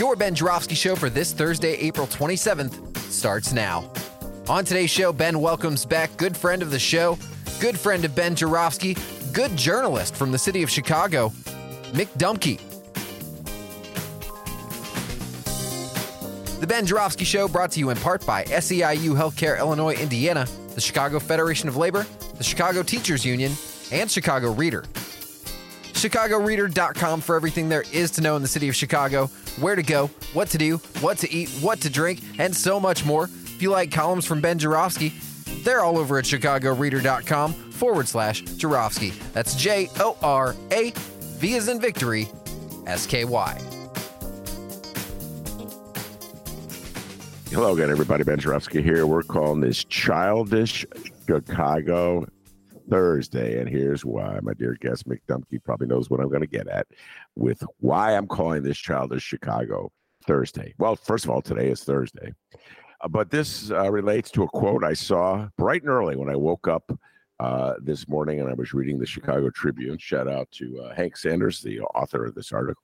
Your Ben Joravsky Show for this Thursday, April 27th, starts now. On today's show, Ben welcomes back good friend of the show, good friend of Ben Joravsky, good journalist from the city of Chicago, Mick Dumke. The Ben Joravsky Show brought to you in part by SEIU Healthcare Illinois, Indiana, the Chicago Federation of Labor, the Chicago Teachers Union, and Chicago Reader. ChicagoReader.com for everything there is to know in the city of Chicago, where to go, what to do, what to eat, what to drink, and so much more. If you like columns from Ben Joravsky, they're all over at ChicagoReader.com forward slash Joravsky. That's J O R A V as in victory, S K Y. Hello again, everybody. Ben Joravsky here. We're calling this Childish Chicago Thursday, and here's why. My dear guest, Mick Dumke, probably knows what I'm going to get at with why I'm calling this Childish Chicago Thursday. Well, first of all, today is Thursday, uh, but this uh, relates to a quote I saw bright and early when I woke up uh, this morning and I was reading the Chicago Tribune. Shout out to uh, Hank Sanders, the author of this article.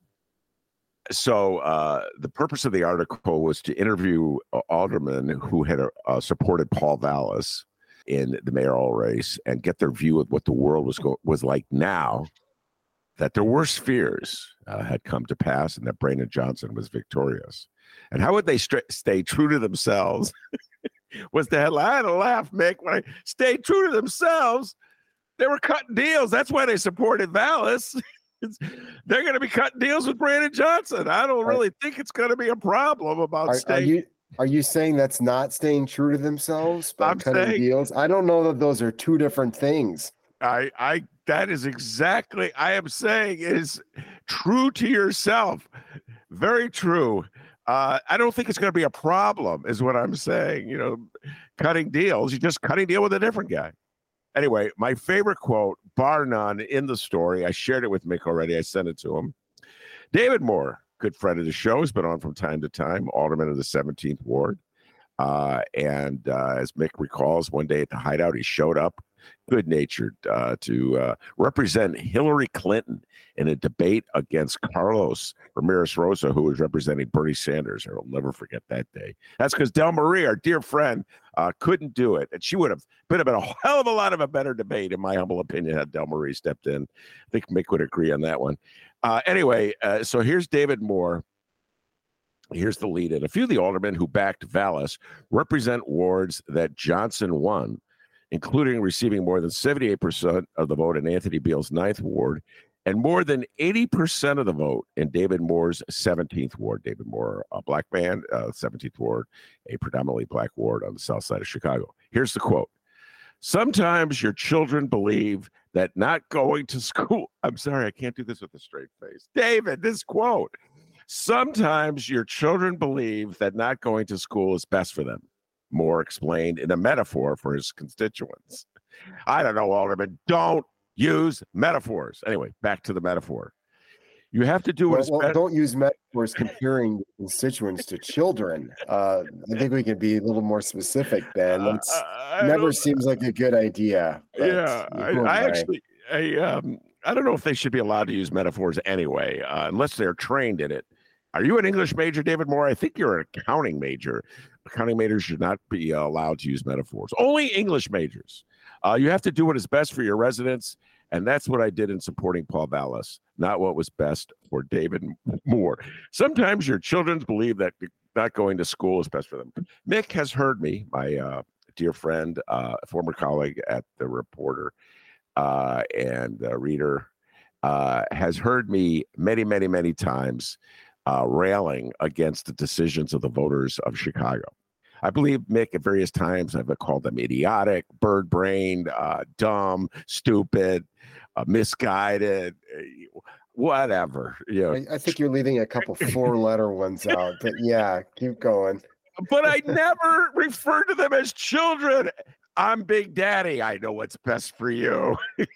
So, uh, the purpose of the article was to interview uh, aldermen who had supported Paul Vallas in the mayoral race and get their view of what the world was go- was like now that their worst fears uh, had come to pass and that Brandon Johnson was victorious. And how would they st- stay true to themselves? was the headline. I had a laugh, Mick, when I stayed true to themselves. They were cutting deals. That's why they supported Vallas. They're going to be cutting deals with Brandon Johnson. I don't really think it's going to be a problem about are, staying. Are you, are you saying that's not staying true to themselves by I'm cutting saying- deals? I don't know that those are two different things. I, I, that is exactly. I am saying is true to yourself. Very true. Uh, I don't think it's going to be a problem, is what I'm saying. You know, cutting deals. you're just cutting deal with a different guy. Anyway, my favorite quote, bar none, in the story. I shared it with Mick already. I sent it to him. David Moore, good friend of the show, has been on from time to time, alderman of the 17th ward. Uh, and uh, as Mick recalls, one day at the hideout, he showed up good natured uh, to uh, represent Hillary Clinton in a debate against Carlos Ramirez Rosa, who was representing Bernie Sanders. I'll never forget that day. That's because Del Marie, our dear friend, uh, couldn't do it. And she would have been, been a hell of a lot of a better debate, in my humble opinion, had Del Marie stepped in. I think Mick would agree on that one. Uh, anyway, uh, so here's David Moore. Here's the lead in. A few of the aldermen who backed Vallas represent wards that Johnson won, including receiving more than 78% of the vote in Anthony Beale's ninth ward and more than 80% of the vote in David Moore's 17th ward. David Moore, a black man, uh, 17th ward, a predominantly black ward on the south side of Chicago. Here's the quote Sometimes your children believe that not going to school. I'm sorry, I can't do this with a straight face. David, this quote. Sometimes your children believe that not going to school is best for them. Moore explained in a metaphor for his constituents. I don't know, Alderman. Don't use metaphors. Anyway, back to the metaphor. You have to do what Well, well, don't use metaphors comparing constituents to children. Uh, I think we can be a little more specific, Ben. That's Uh, never seems like a good idea. yeah, I, I actually, I, um, I don't know if they should be allowed to use metaphors anyway, uh, unless they're trained in it. Are you an English major, David Moore? I think you're an accounting major. Accounting majors should not be uh, allowed to use metaphors. Only English majors. Uh, you have to do what is best for your residents, and that's what I did in supporting Paul Vallas, not what was best for David Moore. Sometimes your children believe that not going to school is best for them. Mick has heard me, my uh, dear friend, uh, former colleague at the Reporter uh, and reader, has heard me many, many, many times uh, railing against the decisions of the voters of Chicago. I believe Mick at various times I've called them idiotic, bird brained, uh, dumb, stupid, uh, misguided, uh, whatever. You know. I, I think you're leaving a couple four letter ones out, but yeah, keep going. But I never refer to them as children. I'm Big Daddy. I know what's best for you.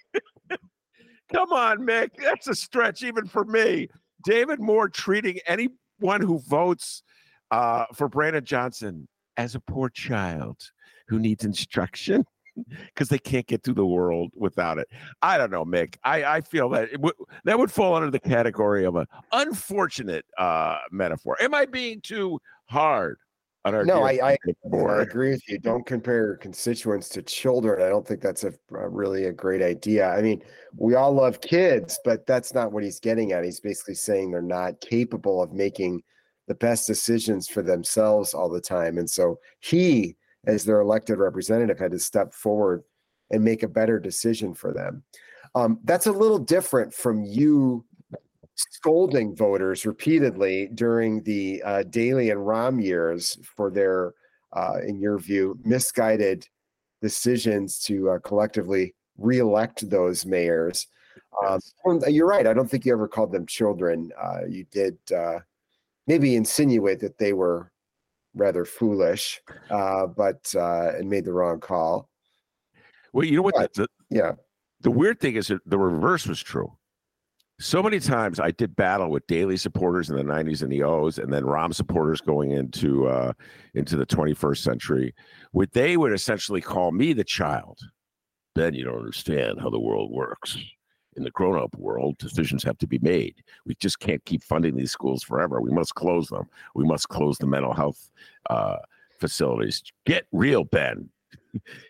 Come on, Mick. That's a stretch even for me. David Moore treating anyone who votes uh, for Brandon Johnson as a poor child who needs instruction because they can't get through the world without it. I don't know, Mick. I, I feel that w- that would fall under the category of an unfortunate uh, metaphor. Am I being too hard? On our no, I, I, I, agree with you. Don't compare constituents to children. I don't think that's a, a, really a great idea. I mean, we all love kids, but that's not what he's getting at. He's basically saying they're not capable of making the best decisions for themselves all the time. And so he, as their elected representative, had to step forward and make a better decision for them. Um, that's a little different from you scolding voters repeatedly during the uh, Daley and Rahm years for their, uh, in your view, misguided decisions to uh, collectively reelect those mayors. Um, you're right. I don't think you ever called them children. Uh, you did uh, maybe insinuate that they were rather foolish, uh, but uh, and made the wrong call. Well, you know what? But, the, yeah. The weird thing is that the reverse was true. So many times I did battle with Daley supporters in the 90s and the O's, and then Rahm supporters going into uh, into the 21st century, where they would essentially call me the child. Ben, you don't understand how the world works in the grown up world, decisions have to be made. We just can't keep funding these schools forever. We must close them. We must close the mental health uh, facilities. Get real, Ben.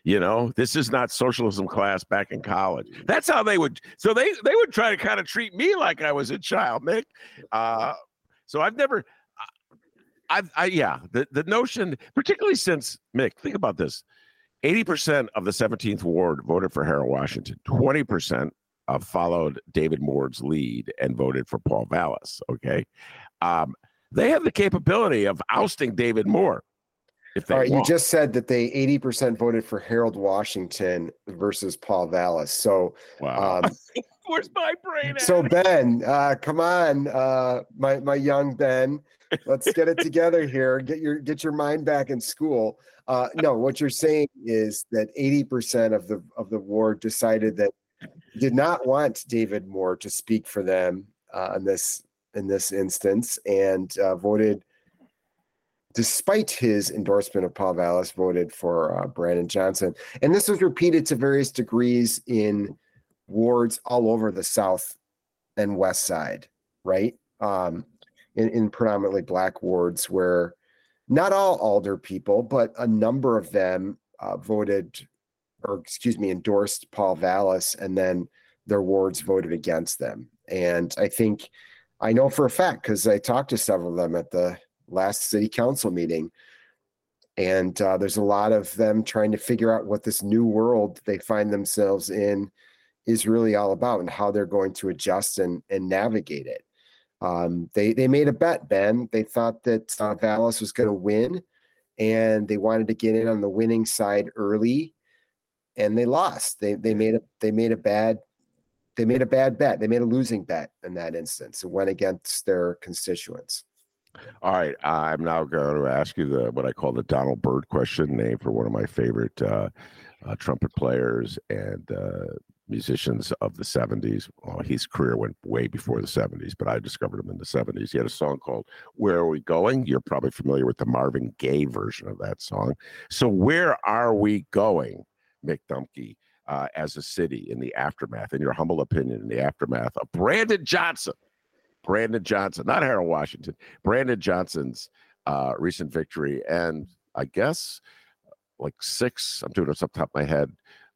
You know, this is not socialism class back in college. That's how they would. So they they would try to kind of treat me like I was a child, Nick. Uh, so I've never. I, I yeah, the the notion, particularly since Mick, think about this. 80% of the 17th ward voted for Harold Washington. 20% uh, followed David Moore's lead and voted for Paul Vallas. Okay. Um, they have the capability of ousting David Moore. If All right, want. you just said that they 80% voted for Harold Washington versus Paul Vallas. So, wow. Um, where's my brain? At? So, Ben, uh, come on, uh, my my young Ben, let's get it together here. Get your get your mind back in school. Uh, no, what you're saying is that 80% of the of the ward decided that did not want David Moore to speak for them uh, in this in this instance, and uh, voted, despite his endorsement of Paul Vallas, voted for uh, Brandon Johnson. And this was repeated to various degrees in wards all over the South and West Side, right? Um, in, in predominantly black wards, where not all alder people, but a number of them uh, voted or excuse me, endorsed Paul Vallas and then their wards voted against them. And I think I know for a fact because I talked to several of them at the last city council meeting. And uh, there's a lot of them trying to figure out what this new world they find themselves in is really all about and how they're going to adjust and, and navigate it. Um, they they made a bet, Ben. They thought that uh, Vallas was going to win, and they wanted to get in on the winning side early and they lost. They they made a they made a bad they made a bad bet. They made a losing bet in that instance. It went against their constituents. All right, I'm now going to ask you the what I call the Donald Byrd question, named for one of my favorite uh, uh, trumpet players and uh, musicians of the 70s. Well, his career went way before the 70s, but I discovered him in the 70s. He had a song called Where Are We Going? You're probably familiar with the Marvin Gaye version of that song. So, where are we going? Mick Dumke uh, as a city in the aftermath, in your humble opinion, in the aftermath of Brandon Johnson, Brandon Johnson, not Harold Washington, Brandon Johnson's uh, recent victory, and I guess like six, I'm doing this up top of my head,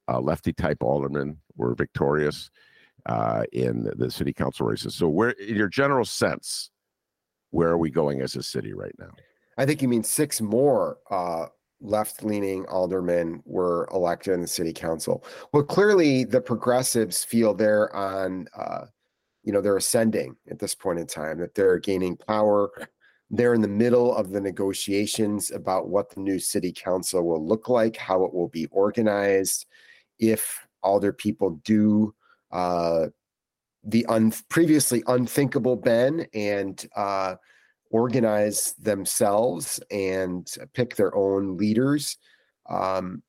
uh, lefty type aldermen were victorious uh, in the city council races. So, where, in your general sense, where are we going as a city right now? I think you mean six more uh, left-leaning aldermen were elected in the city council. Well, clearly the progressives feel they're on, uh, you know, they're ascending at this point in time, that they're gaining power, they're in the middle of the negotiations about what the new city council will look like, how it will be organized, if alder people do uh, the un- previously unthinkable Ben and uh, organize themselves and pick their own leaders. Um,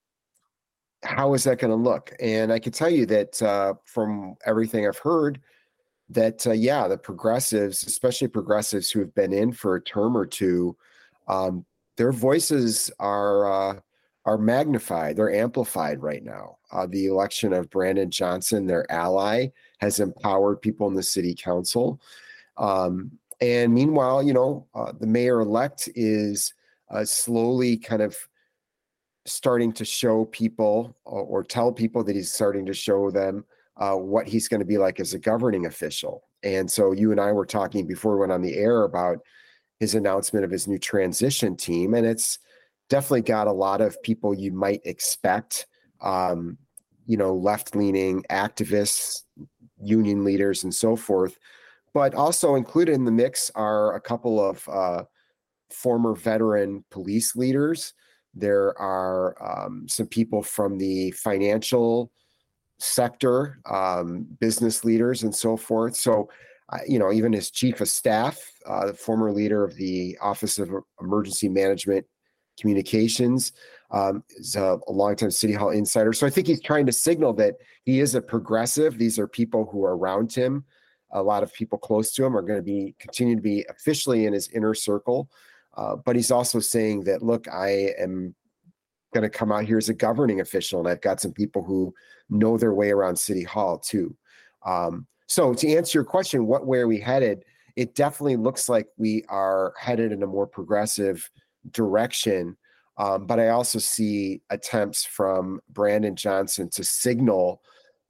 how is that going to look? And I can tell you that uh, from everything I've heard, that uh, yeah, the progressives, especially progressives who have been in for a term or two, um, their voices are uh, are magnified. They're amplified right now. Uh, the election of Brandon Johnson, their ally, has empowered people in the city council. Um, and meanwhile, you know, uh, the mayor elect is uh, slowly kind of starting to show people or, or, tell people that he's starting to show them uh, what he's going to be like as a governing official. And so you and I were talking before we went on the air about his announcement of his new transition team. And it's definitely got a lot of people you might expect, um, you know, left leaning activists, union leaders, and so forth. But also included in the mix are a couple of uh, former veteran police leaders. There are um, some people from the financial sector, um, business leaders, and so forth. So, uh, you know, even his chief of staff, uh, the former leader of the Office of Emergency Management Communications, um, is a, a longtime City Hall insider. So I think he's trying to signal that he is a progressive. These are people who are around him. A lot of people close to him are going to be continue to be officially in his inner circle. Uh, but he's also saying that, look, I am going to come out here as a governing official, and I've got some people who know their way around City Hall too. Um, so, to answer your question, what where we headed? It definitely looks like we are headed in a more progressive direction. Um, but I also see attempts from Brandon Johnson to signal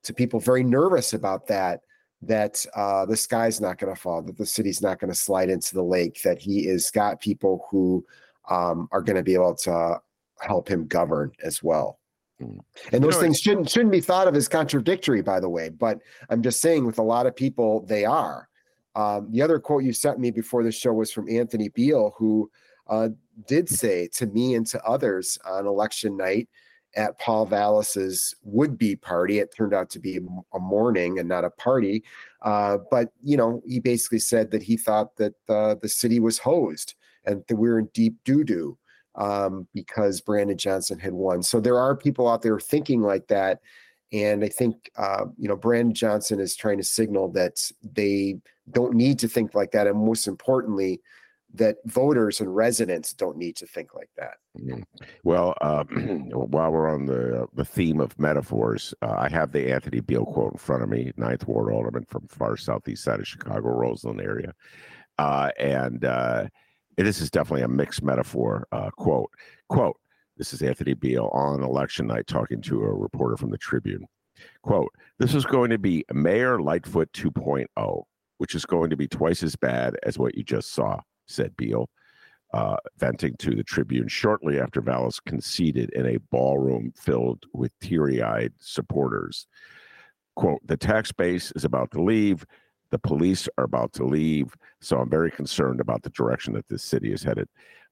to people very nervous about that that uh, the sky's not going to fall, that the city's not going to slide into the lake, that he is got people who um, are going to be able to help him govern as well. Mm. And those you know, things shouldn't shouldn't be thought of as contradictory, by the way. But I'm just saying, with a lot of people, they are. Um, the other quote you sent me before the show was from Anthony Beale, who uh, did say to me and to others on election night at Paul Vallas's would-be party. It turned out to be a mourning and not a party. Uh, but you know, he basically said that he thought that uh, the city was hosed and that we were in deep doo doo um, because Brandon Johnson had won. So there are people out there thinking like that. And I think, uh, you know, Brandon Johnson is trying to signal that they don't need to think like that. And most importantly, that voters and residents don't need to think like that. Mm-hmm. Well, uh, while we're on the the theme of metaphors, uh, I have the Anthony Beale quote in front of me, Ninth Ward Alderman from far southeast side of Chicago, Roseland area, uh, and uh, this is definitely a mixed metaphor uh, quote. Quote: This is Anthony Beale on election night talking to a reporter from the Tribune. Quote: This is going to be Mayor Lightfoot 2.0, which is going to be twice as bad as what you just saw said Beale, uh, venting to the Tribune shortly after Vallas conceded in a ballroom filled with teary eyed supporters. Quote, the tax base is about to leave. The police are about to leave. So I'm very concerned about the direction that this city is headed.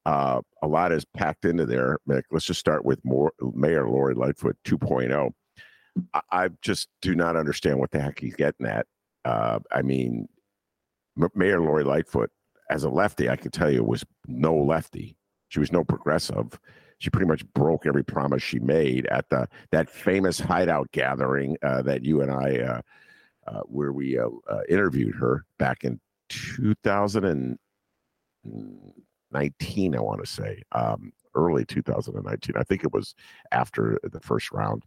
Uh, a lot is packed into there. Mick, let's just start with more, Mayor Lori Lightfoot 2.0. I, I just do not understand what the heck he's getting at. Uh, I mean, Mayor Lori Lightfoot as a lefty, I can tell you, was no lefty. She was no progressive. She pretty much broke every promise she made at the that famous hideout gathering uh, that you and I, uh, where we uh, uh, interviewed her back in 2019. I want to say um, early 2019. I think it was after the first round.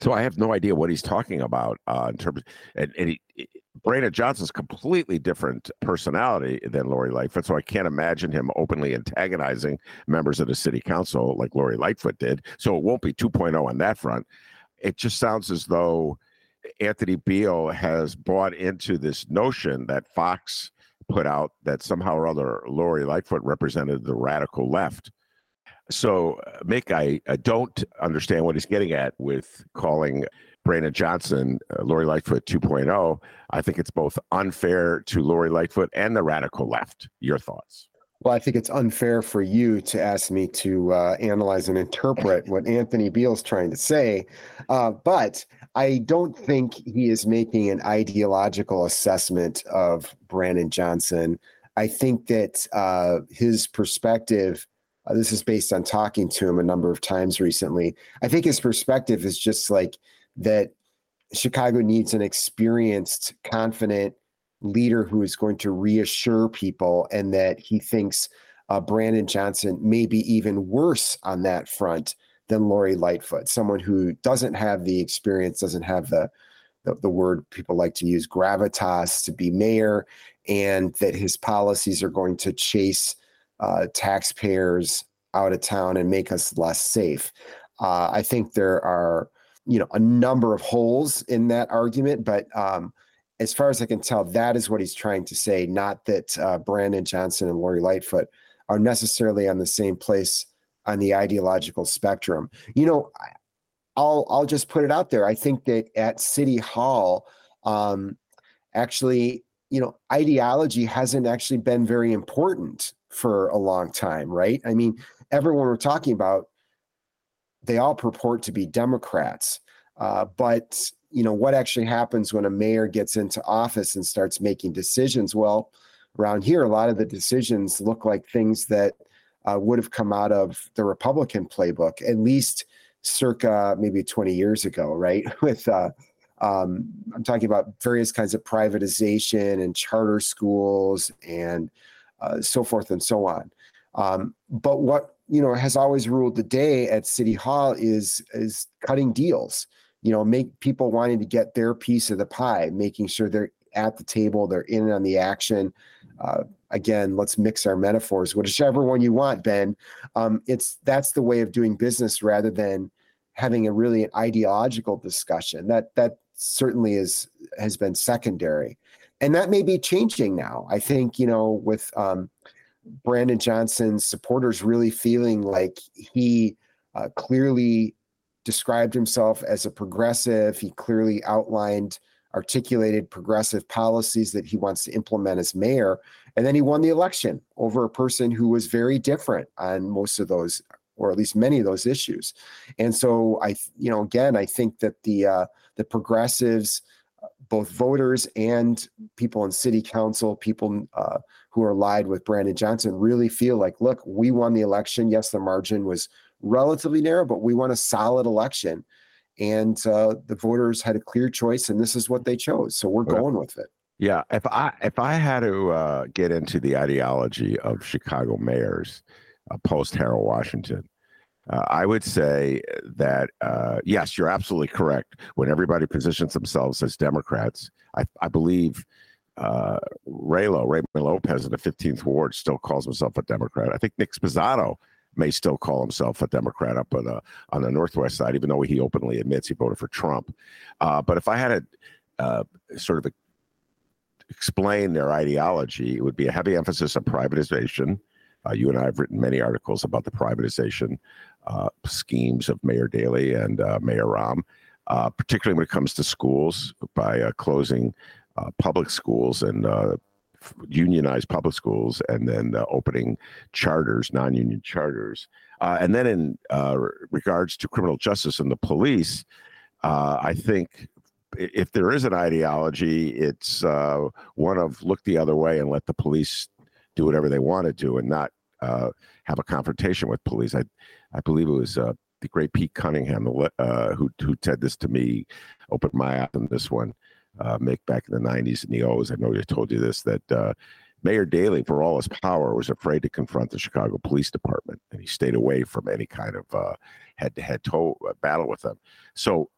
So I have no idea what he's talking about uh, in terms. And, and he, Brandon Johnson's completely different personality than Lori Lightfoot, so I can't imagine him openly antagonizing members of the city council like Lori Lightfoot did. So it won't be 2.0 on that front. It just sounds as though Anthony Beale has bought into this notion that Fox put out that somehow or other Lori Lightfoot represented the radical left so, uh, Mick, I, I, don't understand what he's getting at with calling Brandon Johnson uh, Lori Lightfoot 2.0. I think it's both unfair to Lori Lightfoot and the radical left. Your thoughts? Well, I think it's unfair for you to ask me to uh, analyze and interpret what Anthony Beale's trying to say. Uh, but I don't think he is making an ideological assessment of Brandon Johnson. I think that uh, his perspective, uh, this is based on talking to him a number of times recently. I think his perspective is just like that Chicago needs an experienced, confident, leader who is going to reassure people, and that he thinks uh, Brandon Johnson may be even worse on that front than Lori Lightfoot, someone who doesn't have the experience, doesn't have the, the, the word people like to use, gravitas to be mayor, and that his policies are going to chase uh, taxpayers out of town and make us less safe. Uh, I think there are, you know, a number of holes in that argument, but um, as far as I can tell, that is what he's trying to say. Not that uh, Brandon Johnson and Lori Lightfoot are necessarily on the same place on the ideological spectrum. You know, I'll I'll just put it out there. I think that at City Hall, um, actually, you know, ideology hasn't actually been very important for a long time, right? I mean, everyone we're talking about, they all purport to be Democrats, uh, but you know what actually happens when a mayor gets into office and starts making decisions? Well around here a lot of the decisions look like things that uh, would have come out of the republican playbook at least circa maybe 20 years ago right? With uh, um, i'm talking about various kinds of privatization and charter schools and uh, so forth and so on. Um, but what you know has always ruled the day at city hall is is cutting deals you know, make people wanting to get their piece of the pie, making sure they're at the table, they're in on the action. Uh, again, let's mix our metaphors, whichever one you want, Ben. Um, it's that's the way of doing business rather than having a really an ideological discussion. That that certainly is has been secondary, and that may be changing now. I think you know with um, Brandon Johnson's supporters really feeling like he uh, clearly described himself as a progressive. He clearly outlined, articulated progressive policies that he wants to implement as mayor. And then he won the election over a person who was very different on most of those, or at least many of those issues. And so I, you know, again, I think that the uh, the progressives, both voters and people in city council, people uh, who are allied with Brandon Johnson, really feel like, look, we won the election. Yes, the margin was relatively narrow, but we want a solid election. And uh, the voters had a clear choice, and this is what they chose. So we're going with it. Yeah, if I if I had to uh, get into the ideology of Chicago mayors uh, post Harold Washington, uh, I would say that uh, yes, you're absolutely correct. When everybody positions themselves as Democrats, I, I believe uh, Raylo, Raymond Lopez in the 15th ward still calls himself a Democrat. I think Nick Sposato may still call himself a Democrat up on the on the northwest side, even though he openly admits he voted for Trump. Uh, but if I had to uh, sort of explain their ideology, it would be a heavy emphasis on privatization. Uh, you and I have written many articles about the privatization uh, schemes of Mayor Daley and uh, Mayor Rahm, uh, particularly when it comes to schools by closing public schools and unionized public schools and then uh, opening charters, non union charters. Uh, and then in uh, regards to criminal justice and the police, uh, I think if there is an ideology, it's uh, one of look the other way and let the police do whatever they want to do and not uh, have a confrontation with police. I, I believe it was the great Pete Cunningham who, who said this to me, opened my eye on this one uh, Mick back in the 90s and the O's. I know I told you this that uh, Mayor Daley, for all his power, was afraid to confront the Chicago Police Department, and he stayed away from any kind of uh, head-to-head uh, battle with them. So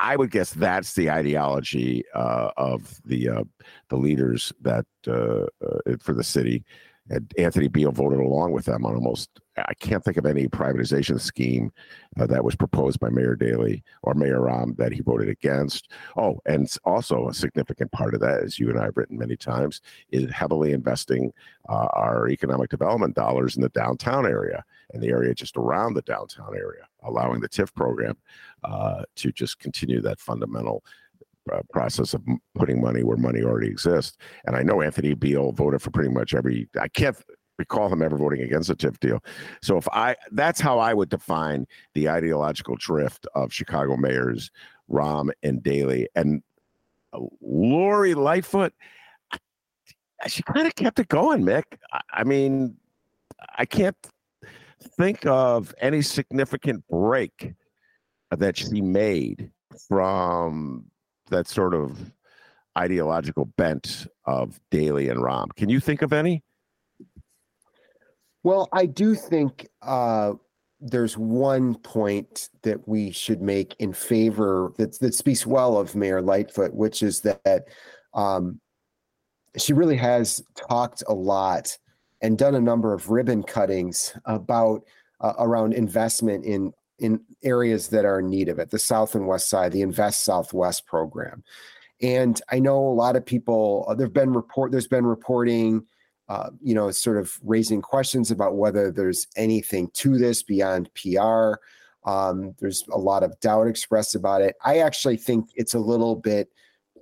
I would guess that's the ideology uh, of the uh, the leaders that uh, uh for the city. And Anthony Beale voted along with them on almost I can't think of any privatization scheme uh, that was proposed by Mayor Daley or Mayor Rahm that he voted against. Oh, and also a significant part of that, as you and I have written many times, is heavily investing uh, our economic development dollars in the downtown area and the area just around the downtown area, allowing the TIF program uh, to just continue that fundamental uh, process of putting money where money already exists. And I know Anthony Beale voted for pretty much every. I can't recall him ever voting against the TIF deal. So if I, that's how I would define the ideological drift of Chicago mayors Rahm and Daley and uh, Lori Lightfoot. She kind of kept it going, Mick. I mean, I can't think of any significant break that she made from that sort of ideological bent of Daley and Rahm. Can you think of any? Well, I do think uh, there's one point that we should make in favor that that speaks well of Mayor Lightfoot, which is that um, she really has talked a lot and done a number of ribbon cuttings about uh, around investment in in areas that are in need of it, the South and West Side, the Invest Southwest program. And I know a lot of people. Uh, there've been report. There's been reporting uh, you know, sort of raising questions about whether there's anything to this beyond PR. Um, there's a lot of doubt expressed about it. I actually think it's a little bit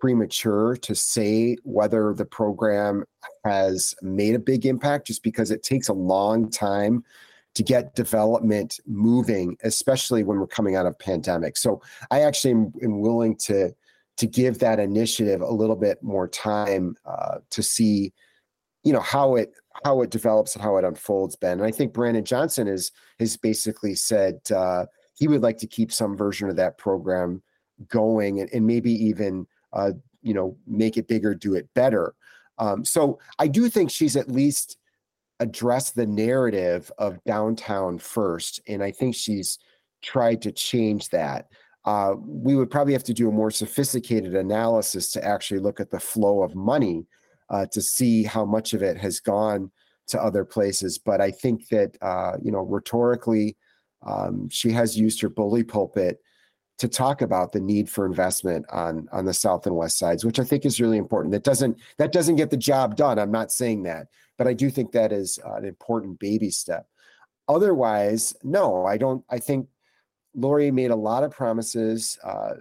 premature to say whether the program has made a big impact just because it takes a long time to get development moving especially when we're coming out of pandemic. So i actually am, am willing to to give that initiative a little bit more time uh, to see you know how it how it develops and how it unfolds ben. And i think brandon johnson is has basically said uh, he would like to keep some version of that program going and, and maybe even uh, you know make it bigger do it better. Um, so i do think she's at least addressed the narrative of downtown first and i think she's tried to change that uh, we would probably have to do a more sophisticated analysis to actually look at the flow of money uh, to see how much of it has gone to other places. But I think that uh, you know rhetorically, um, she has used her bully pulpit to talk about the need for investment on on the south and west sides, which I think is really important. That doesn't that doesn't get the job done. I'm not saying that, but I do think that is an important baby step. Otherwise, no, I don't. I think Lori made a lot of promises. Uh,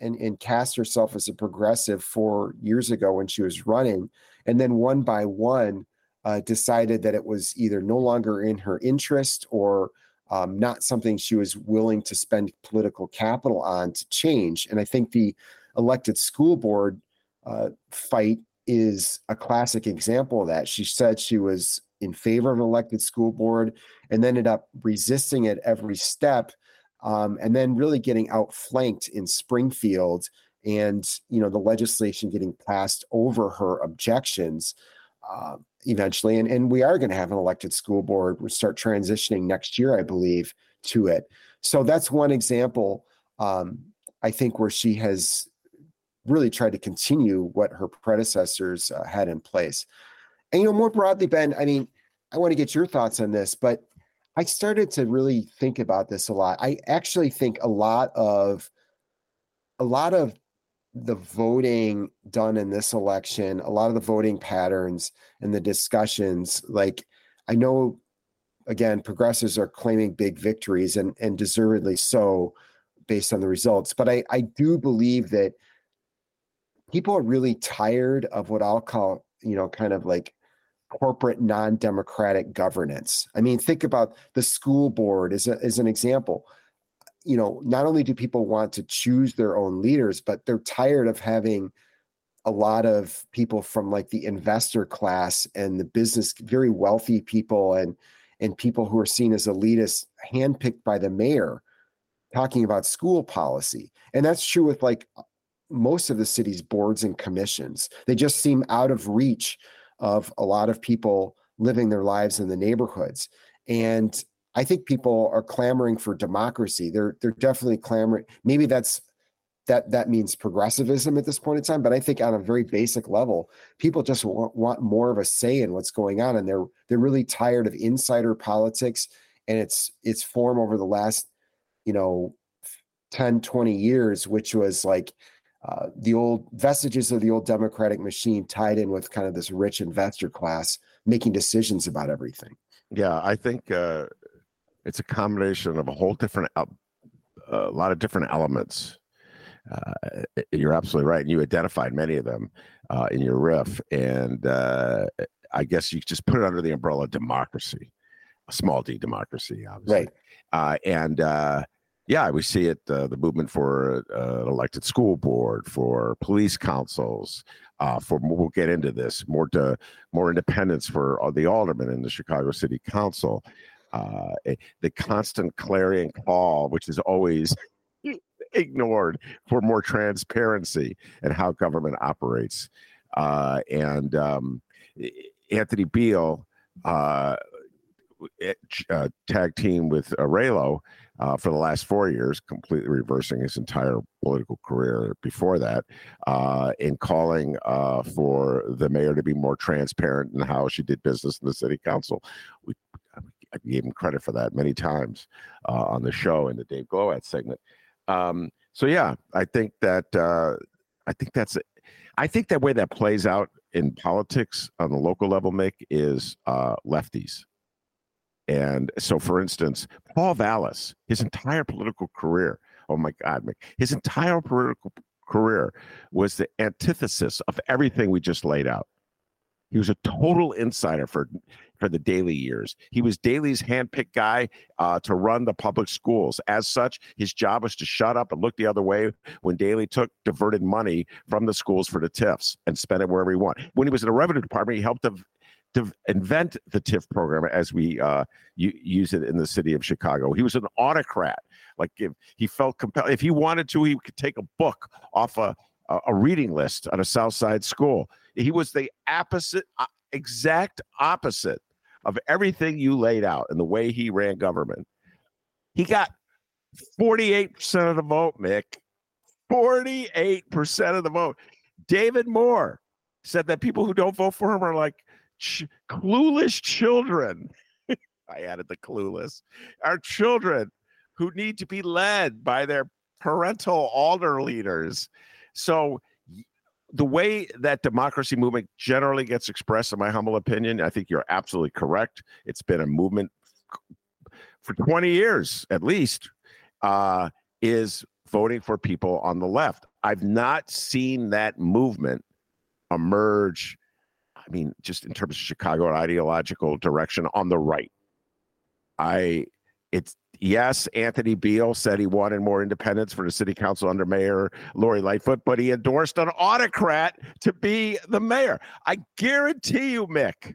and, and cast herself as a progressive four years ago when she was running and then one by one uh, decided that it was either no longer in her interest or um, not something she was willing to spend political capital on to change. And I think the elected school board uh, fight is a classic example of that. She said she was in favor of an elected school board and ended up resisting it every step um, and then really getting outflanked in Springfield and you know the legislation getting passed over her objections uh, eventually. And, and we are going to have an elected school board. We start transitioning next year i believe to it. So that's one example um, i think where she has really tried to continue what her predecessors uh, had in place and you know more broadly ben i mean i want to get your thoughts on this but i started to really think about this a lot i actually think a lot of a lot of the voting done in this election, a lot of the voting patterns and the discussions, like I know again, progressives are claiming big victories and, and deservedly so based on the results. But I, I do believe that people are really tired of what I'll call, you know, kind of like corporate non-democratic governance. I mean, think about the school board as, a, as an example you know, not only do people want to choose their own leaders, but they're tired of having a lot of people from like the investor class and the business, very wealthy people and and people who are seen as elitists, handpicked by the mayor, talking about school policy. And that's true with like most of the city's boards and commissions. They just seem out of reach of a lot of people living their lives in the neighborhoods. And I think people are clamoring for democracy. They're they're definitely clamoring. Maybe that's that that means progressivism at this point in time. But I think on a very basic level, people just want, want more of a say in what's going on, and they're they're really tired of insider politics and its its form over the last you know 10 20 years which was like uh, the old vestiges of the old democratic machine tied in with kind of this rich investor class making decisions about everything yeah i think uh, it's a combination of a whole different, a lot of different elements. Uh, you're absolutely right, and you identified many of them uh, in your riff. And uh, I guess you just put it under the umbrella of democracy, a small d democracy, obviously. Right. Uh, and uh, yeah, we see it uh, the movement for uh, an elected school board, for police councils, uh, for we'll get into this more to more independence for uh, the aldermen in the Chicago City Council. Uh, eh, the constant clarion call, which is always ignored for more transparency and how government operates. Uh, and um, Anthony Beale, uh, eh, tag team with Raylo uh, for the last four years, completely reversing his entire political career before that, uh, in calling uh, for the mayor to be more transparent in how she did business in the city council. We, I gave him credit for that many times uh, on the show in the Dave Glowat segment. Um, so yeah, I think that uh, I think that's I think that way that plays out in politics on the local level, Mick, is uh, lefties. And so, for instance, Paul Vallas, his entire political career, oh my God, his entire political career was the antithesis of everything we just laid out. He was a total insider for for the Daley years. He was Daley's handpicked guy uh, to run the public schools. As such, his job was to shut up and look the other way when Daley took diverted money from the schools for the TIFs and spent it wherever he wanted. When he was in the revenue department, he helped to invent the TIF program as we uh, use it in the city of Chicago. He was an autocrat. Like if he felt compelled, if he wanted to, he could take a book off a, a reading list at a South Side school. He was the opposite, uh, exact opposite of everything you laid out and the way he ran government. He got 48% of the vote, Mick. 48% of the vote. David Moore said that people who don't vote for him are like ch- clueless children. I added the clueless. Are children who need to be led by their parental alder leaders. So the way that democracy movement generally gets expressed, in my humble opinion, I think you're absolutely correct. It's been a movement for 20 years at least, uh, is voting for people on the left. I've not seen that movement emerge. I mean, just in terms of Chicago and ideological direction on the right. I it's yes, Anthony Beale said he wanted more independence for the city council under Mayor Lori Lightfoot, but he endorsed an autocrat to be the mayor. I guarantee you, Mick,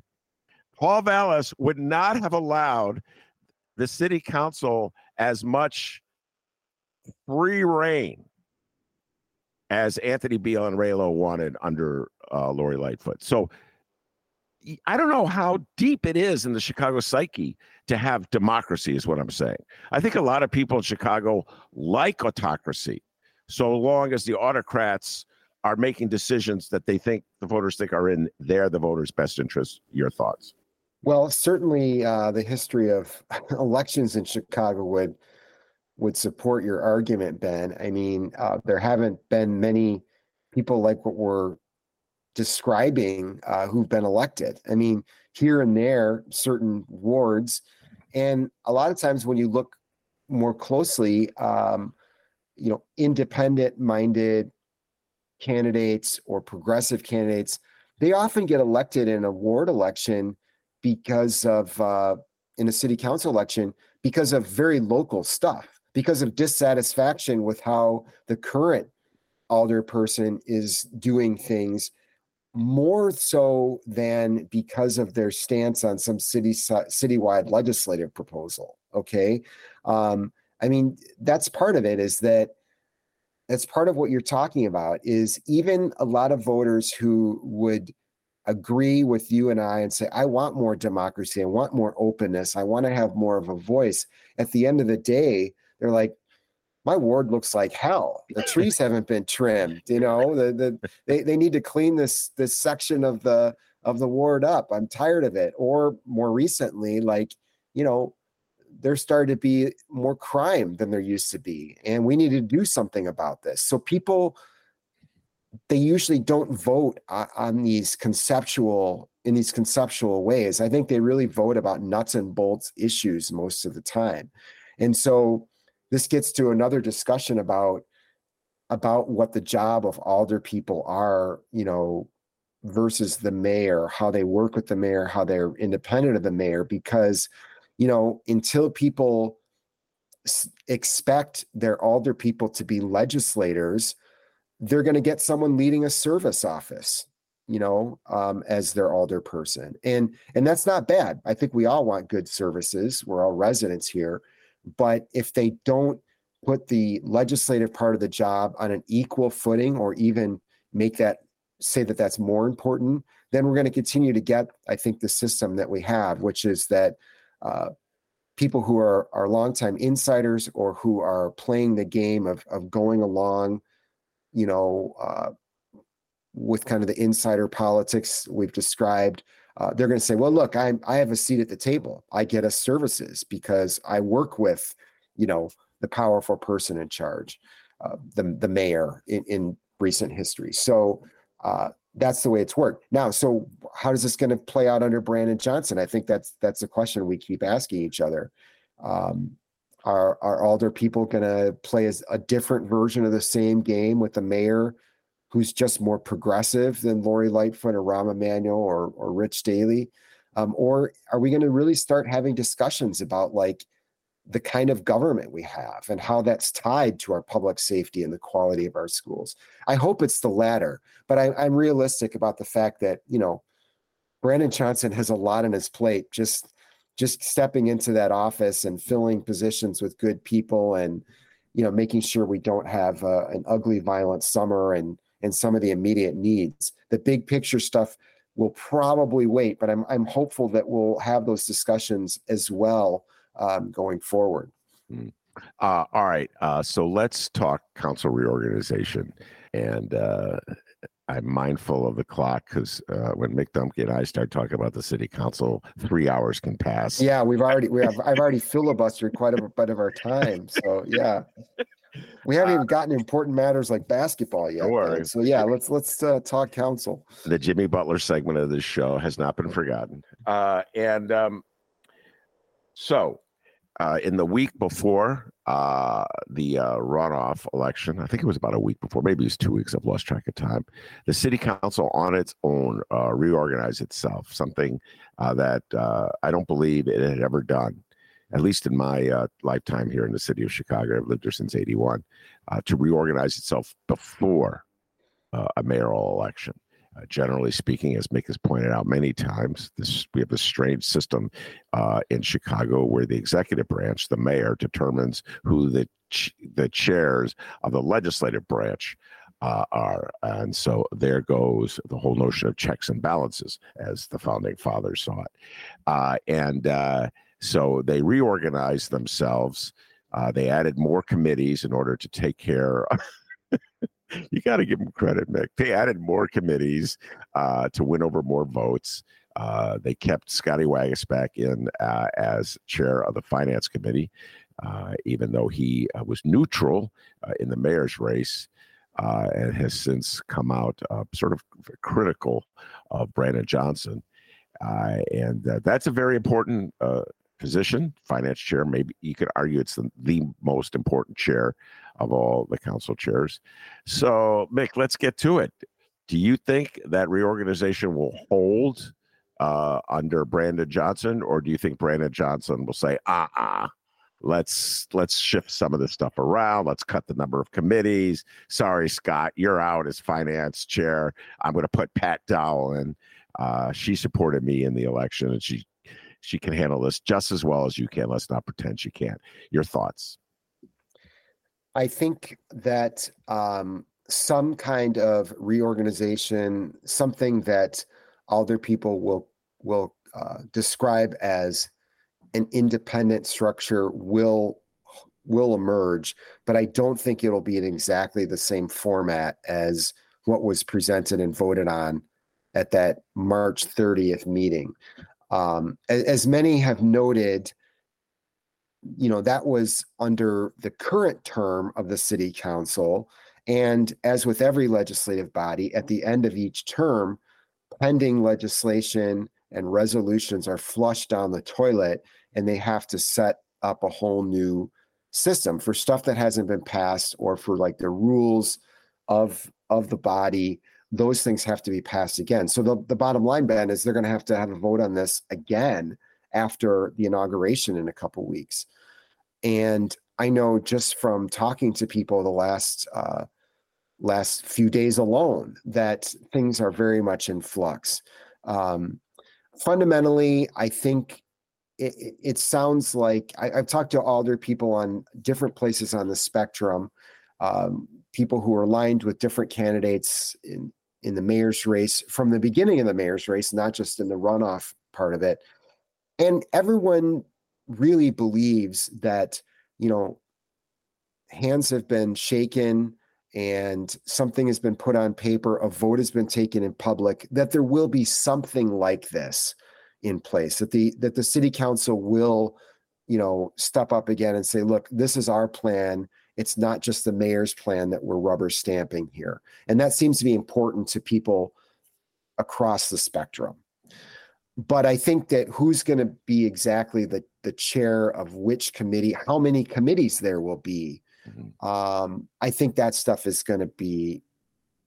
Paul Vallas would not have allowed the city council as much free reign as Anthony Beale and Raylo wanted under uh, Lori Lightfoot. So I don't know how deep it is in the Chicago psyche to have democracy, is what I'm saying. I think a lot of people in Chicago like autocracy, so long as the autocrats are making decisions that they think the voters think are in their the voters' best interest. Your thoughts? Well, certainly uh, the history of elections in Chicago would would support your argument, Ben. I mean, uh, there haven't been many people like what we're describing uh, who've been elected. I mean, here and there, certain wards, and a lot of times when you look more closely, um, you know, independent-minded candidates or progressive candidates, they often get elected in a ward election because of uh, in a city council election because of very local stuff, because of dissatisfaction with how the current alder person is doing things more so than because of their stance on some city citywide legislative proposal okay? Um, i mean that's part of it is that that's part of what you're talking about is even a lot of voters who would agree with you and I and say I want more democracy. I want more openness. I want to have more of a voice. At the end of the day they're like my ward looks like hell. The trees haven't been trimmed. You know, the the they, they need to clean this this section of the of the ward up. I'm tired of it. Or more recently, like, you know, there started to be more crime than there used to be. And we need to do something about this. So people they usually don't vote on these conceptual in these conceptual ways. I think they really vote about nuts and bolts issues most of the time. And so this gets to another discussion about about what the job of alder people are you know versus the mayor, how they work with the mayor, how they're independent of the mayor, because, you know, until people expect their alder people to be legislators, they're going to get someone leading a service office, you know, um, as their alder person, and and that's not bad. I think we all want good services. We're all residents here, but if they don't put the legislative part of the job on an equal footing, or even make that say that that's more important, then we're going to continue to get, I think, the system that we have, which is that uh, people who are are longtime insiders or who are playing the game of of going along, you know, uh, with kind of the insider politics we've described. Uh, they're going to say, "Well, look, I I have a seat at the table. I get us services because I work with, you know, the powerful person in charge, uh, the the mayor in, in recent history." So uh, that's the way it's worked. Now, so how is this going to play out under Brandon Johnson? I think that's that's a question we keep asking each other. Um, are are alder people going to play as a different version of the same game with the mayor, who's just more progressive than Lori Lightfoot or Rahm Emanuel or or Rich Daley, um, or are we going to really start having discussions about like the kind of government we have and how that's tied to our public safety and the quality of our schools. I hope it's the latter, but I, am realistic about the fact that you know Brandon Johnson has a lot on his plate. Just just stepping into that office and filling positions with good people, and you know making sure we don't have uh, an ugly, violent summer and and some of the immediate needs. The big picture stuff will probably wait, but I'm I'm hopeful that we'll have those discussions as well um, going forward. Mm. Uh, all right. Uh, so let's talk council reorganization. And uh, I'm mindful of the clock because uh, when Mick Dumke and I start talking about the city council, three hours can pass. Yeah, we've already we have I've already filibustered quite a bit of our time. So yeah, we haven't even gotten important matters like basketball yet. So yeah, let's let's uh, talk council. The Jimmy Butler segment of this show has not been forgotten. Uh, and um, so uh, in the week before uh, the uh, runoff election, I think it was about a week before, maybe it was two weeks. I've lost track of time. The city council, on its own, uh, reorganized itself. Something uh, that uh, I don't believe it had ever done, at least in my lifetime here in the city of Chicago. I've lived here since '81. to reorganize itself before a mayoral election. Uh, generally speaking, as Mick has pointed out many times, this we have a strange system uh, in Chicago where the executive branch, the mayor, determines who the ch- the chairs of the legislative branch uh, are, and so there goes the whole notion of checks and balances, as the founding fathers saw it, uh, and uh, so they reorganized themselves. Uh, they added more committees in order to take care. You got to give them credit, Mick. They added more committees uh, to win over more votes. Uh, they kept Scotty Waguespack in uh, as chair of the finance committee, uh, even though he uh, was neutral uh, in the mayor's race. and has since come out sort of critical of Brandon Johnson. and that's a very important position, finance chair. Maybe you could argue it's the, the most important chair of all the council chairs. So, Mick, let's get to it. Do you think that reorganization will hold uh, under Brandon Johnson, or do you think Brandon Johnson will say, "Ah, uh-uh, let's let's shift some of this stuff around. Let's cut the number of committees. Sorry, Scott, you're out as finance chair. I'm going to put Pat Dowell in. Uh, she supported me in the election, and she she can handle this just as well as you can. Let's not pretend she can't. Your thoughts? I think that um, some kind of reorganization, something that other people will will uh, describe as an independent structure, will will emerge. But I don't think it'll be in exactly the same format as what was presented and voted on at that March 30th meeting. Um, as, as many have noted, you know, that was under the current term of the city council. And as with every legislative body, at the end of each term, pending legislation and resolutions are flushed down the toilet and they have to set up a whole new system for stuff that hasn't been passed or for like the rules of of the body those things have to be passed again. So the, the bottom line ben is they're going to have to have a vote on this again after the inauguration in a couple weeks. And i know just from talking to people the last uh, last few days alone that things are very much in flux. Um, fundamentally i think it, it sounds like I, have talked to older people on different places on the spectrum, um, people who are aligned with different candidates in in the mayor's race from the beginning of the mayor's race, not just in the runoff part of it. And everyone really believes that you know hands have been shaken and something has been put on paper, a vote has been taken in public, that there will be something like this in place that the that the city council will you know step up again and say look this is our plan it's not just the mayor's plan that we're rubber stamping here. And that seems to be important to people across the spectrum. But i think that who's going to be exactly the the chair of which committee how many committees there will be mm-hmm. um, i think that stuff is going to be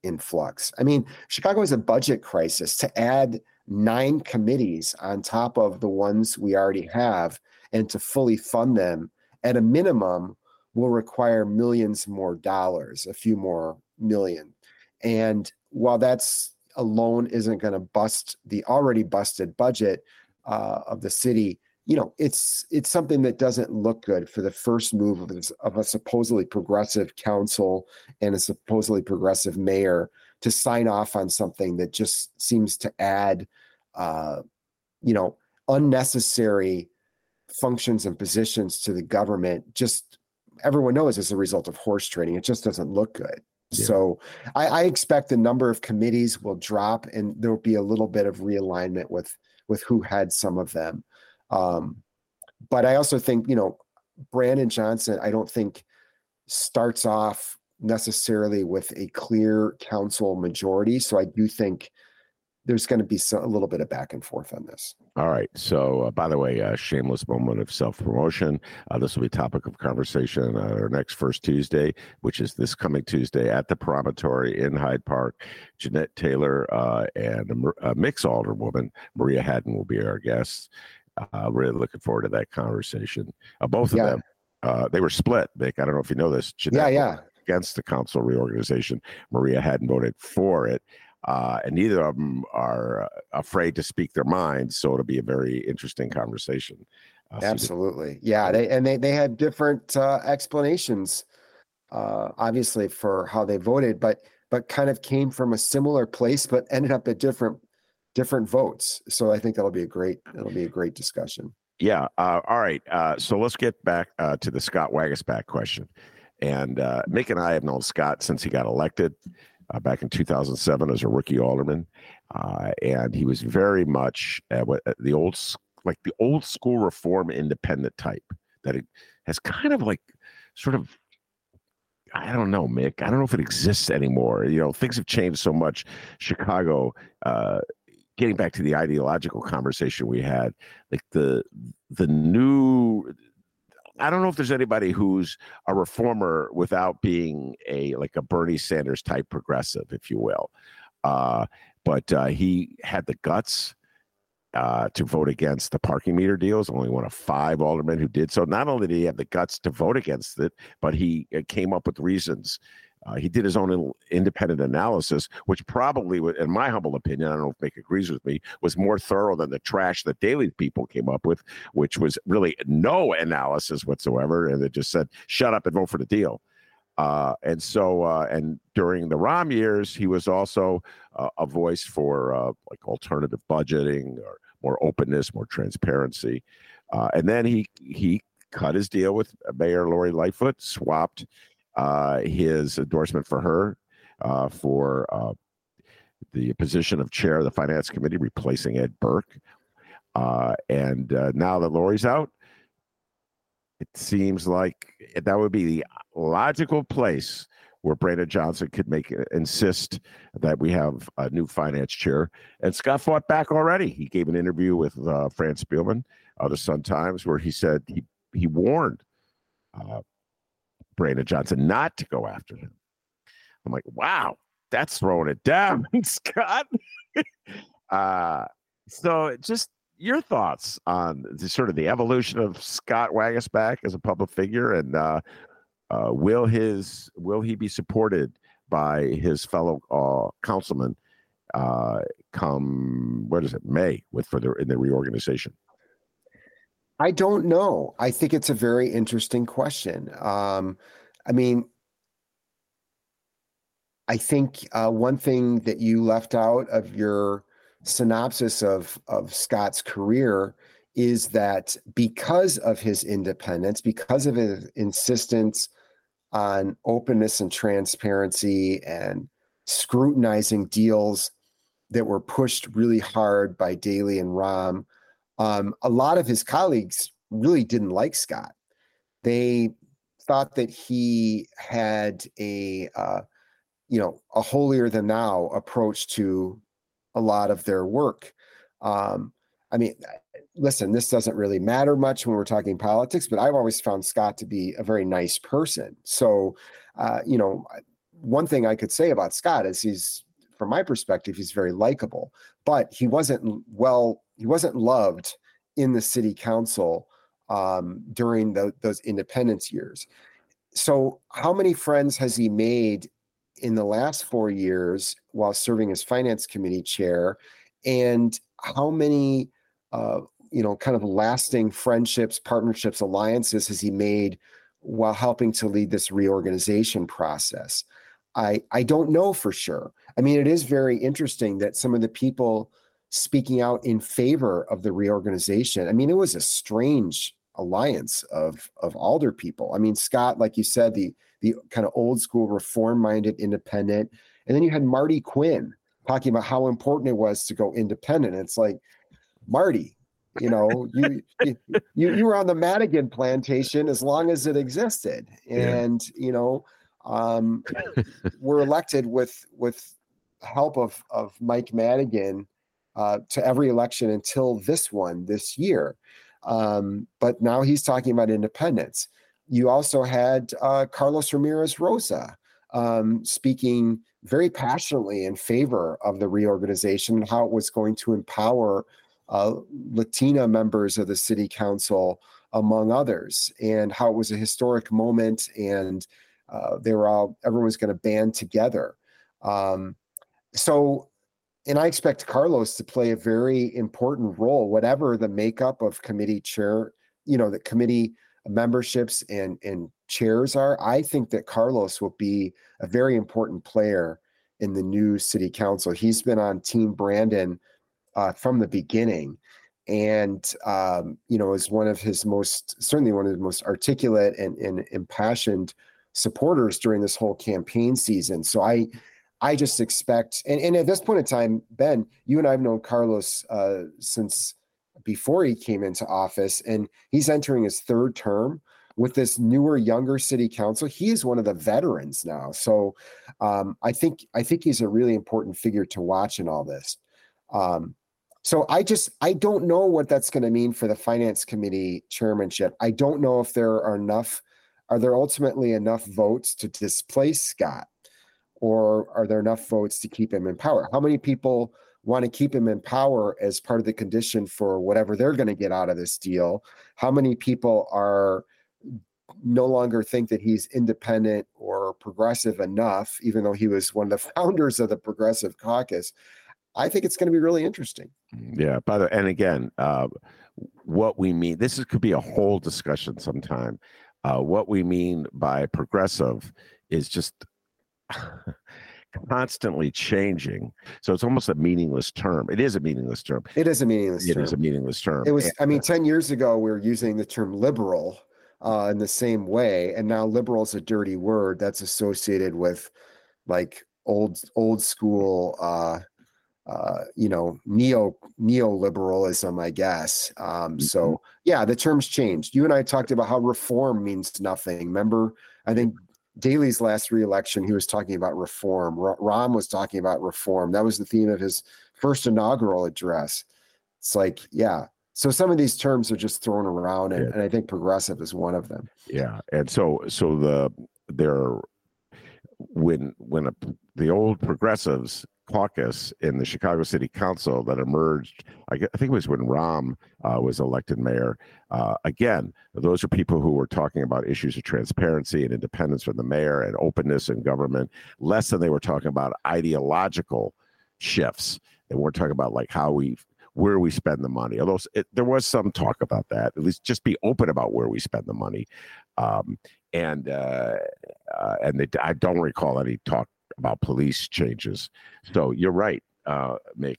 in flux. I mean chicago has a budget crisis. To add nine committees on top of the ones we already have and to fully fund them at a minimum will require millions more dollars a few more million and while that's alone isn't going to bust the already busted budget uh, of the city you know it's it's something that doesn't look good for the first move of, this, of a supposedly progressive council and a supposedly progressive mayor to sign off on something that just seems to add, uh, you know, unnecessary functions and positions to the government. Just everyone knows as a result of horse trading, it just doesn't look good. Yeah. So I, I, expect the number of committees will drop, and there will be a little bit of realignment with with who had some of them. Um, but I also think you know Brandon Johnson. I don't think starts off necessarily with a clear council majority. So I do think there's going to be a little bit of back and forth on this. All right. So, uh, by the way, a uh, shameless moment of self promotion. Uh, this will be topic of conversation uh, our next first Tuesday, which is this coming Tuesday at the Promontory in Hyde Park. Jeanette Taylor uh, and a, a mix alderwoman Maria Hadden will be our guests. Uh, really looking forward to that conversation. both of yeah. them, they were split. Vic, I don't know if you know this. Jeanette yeah, yeah against the council reorganization. Maria Hadden voted for it. Uh, and neither of them are uh, afraid to speak their minds. So it'll be a very interesting conversation. Uh, Absolutely, so yeah. They and they they had different uh, explanations, uh, obviously for how they voted, but but kind of came from a similar place, but ended up at different different votes. So I think that'll be a great it'll be a great discussion. Yeah. Uh, all right. so let's get back to the Scott Waguespack question. And uh, Mick and I have known Scott since he got elected uh, back in 2007 as a rookie alderman, uh, and he was very much what, the old like the old school reform independent type that has kind of like sort of I don't know, Mick. I don't know if it exists anymore. You know, things have changed so much. Chicago, uh, getting back to the ideological conversation we had, like the the new I don't know if there's anybody who's a reformer without being a like a Bernie Sanders type progressive, if you will. Uh, but uh, he had the guts uh, to vote against the parking meter deals. Only one of five aldermen who did so. Not only did he have the guts to vote against it, but he uh, came up with reasons uh, he did his own independent analysis, which probably, in my humble opinion, I don't know if Mick agrees with me, was more thorough than the trash that Daley People came up with, which was really no analysis whatsoever. And it just said, shut up and vote for the deal. Uh, and so, uh, and during the Rahm years, he was also uh, a voice for uh, like alternative budgeting or more openness, more transparency. Uh, and then he he cut his deal with Mayor Lori Lightfoot, swapped uh, his endorsement for her uh, for uh, the position of chair of the finance committee, replacing Ed Burke. Uh, and uh, now that Lori's out, it seems like that would be the logical place where Brandon Johnson could make insist that we have a new finance chair. And Scott fought back already. He gave an interview with uh, Fran Spielman of the Sun Times where he said he he warned uh, Brandon Johnson not to go after him. I'm like, wow, that's throwing it down, Scott. uh, so just your thoughts on the, sort of the evolution of Scott Waguespack as a public figure, and uh, uh, will his will he be supported by his fellow uh, councilmen uh, come what is it May with for the in the reorganization? I don't know. I think it's a very interesting question. Um, I mean, I think uh, one thing that you left out of your synopsis of of Scott's career is that because of his independence, because of his insistence on openness and transparency and scrutinizing deals that were pushed really hard by Daley and Rahm, um, a lot of his colleagues really didn't like Scott. They thought that he had a uh, you know a holier than thou approach to a lot of their work. Um, I mean, listen, this doesn't really matter much when we're talking politics, but I've always found Scott to be a very nice person. So, uh, you know, one thing I could say about Scott is he's, from my perspective, he's very likable, but he wasn't well, he wasn't loved in the city council um, during the, those independence years. So, how many friends has he made in the last four years while serving as finance committee chair? And how many uh, you know kind of lasting friendships partnerships alliances has he made while helping to lead this reorganization process? I i don't know for sure. I mean it is very interesting that some of the people speaking out in favor of the reorganization i mean it was a strange alliance of of alder people i mean scott like you said the the kind of old school reform minded independent. And then you had Marty Quinn talking about how important it was to go independent. It's like, Marty, you know, you, you, you were on the Madigan plantation as long as it existed. And, yeah. you know, um, were elected with, with help of, of Mike Madigan uh, to every election until this one this year. Um, but now he's talking about independence you also had uh, Carlos Ramirez Rosa um, speaking very passionately in favor of the reorganization and how it was going to empower uh, Latina members of the city council, among others, and how it was a historic moment and uh, they were all everyone was going to band together. Um, so, and I expect Carlos to play a very important role, whatever the makeup of committee chair, you know, the committee memberships and and chairs are, I think that Carlos will be a very important player in the new city council. He's been on Team Brandon uh, from the beginning, and um, you know is one of his most certainly one of the most articulate and, and impassioned supporters during this whole campaign season. So I. I just expect, and, and at this point in time, Ben, you and I have known Carlos uh, since before he came into office, and he's entering his third term with this newer, younger city council. He is one of the veterans now, so um, I think I think he's a really important figure to watch in all this. Um, so I just I don't know what that's going to mean for the finance committee chairmanship. I don't know if there are enough. Are there ultimately enough votes to displace Scott, or are there enough votes to keep him in power? How many people? want to keep him in power as part of the condition for whatever they're going to get out of this deal. How many people are no longer think that he's independent or progressive enough, even though he was one of the founders of the Progressive Caucus? I think it's going to be really interesting. Mm, yeah. By the way, and again, uh, what we mean this is, could be a whole discussion sometime. Uh, what we mean by progressive is just constantly changing. So it's almost a meaningless term. It is a meaningless term. It is a meaningless It term. is a meaningless term. It was, I mean, 10 years ago, we were using the term liberal uh, in the same way. And now liberal is a dirty word that's associated with like old, old school, uh, uh, you know, neo neoliberalism, I guess. Um, mm-hmm. So yeah, the terms changed. You and I talked about how reform means nothing. Remember, I think Daley's last reelection, he was talking about reform. Rahm was talking about reform. That was the theme of his first inaugural address. It's like, yeah. So some of these terms are just thrown around, and, yeah. and I think progressive is one of them. Yeah, and so so the there when when a, the old progressives caucus in the Chicago City Council that emerged. I, think it was when Rahm uh, was elected mayor. Uh, again, those are people who were talking about issues of transparency and independence from the mayor and openness in government, less than they were talking about ideological shifts. And we're talking about like how we where we spend the money. Although it, there was some talk about that, at least just be open about where we spend the money. Um, and uh, uh, and they, I don't recall any talk about police changes. So you're right, uh, Mick.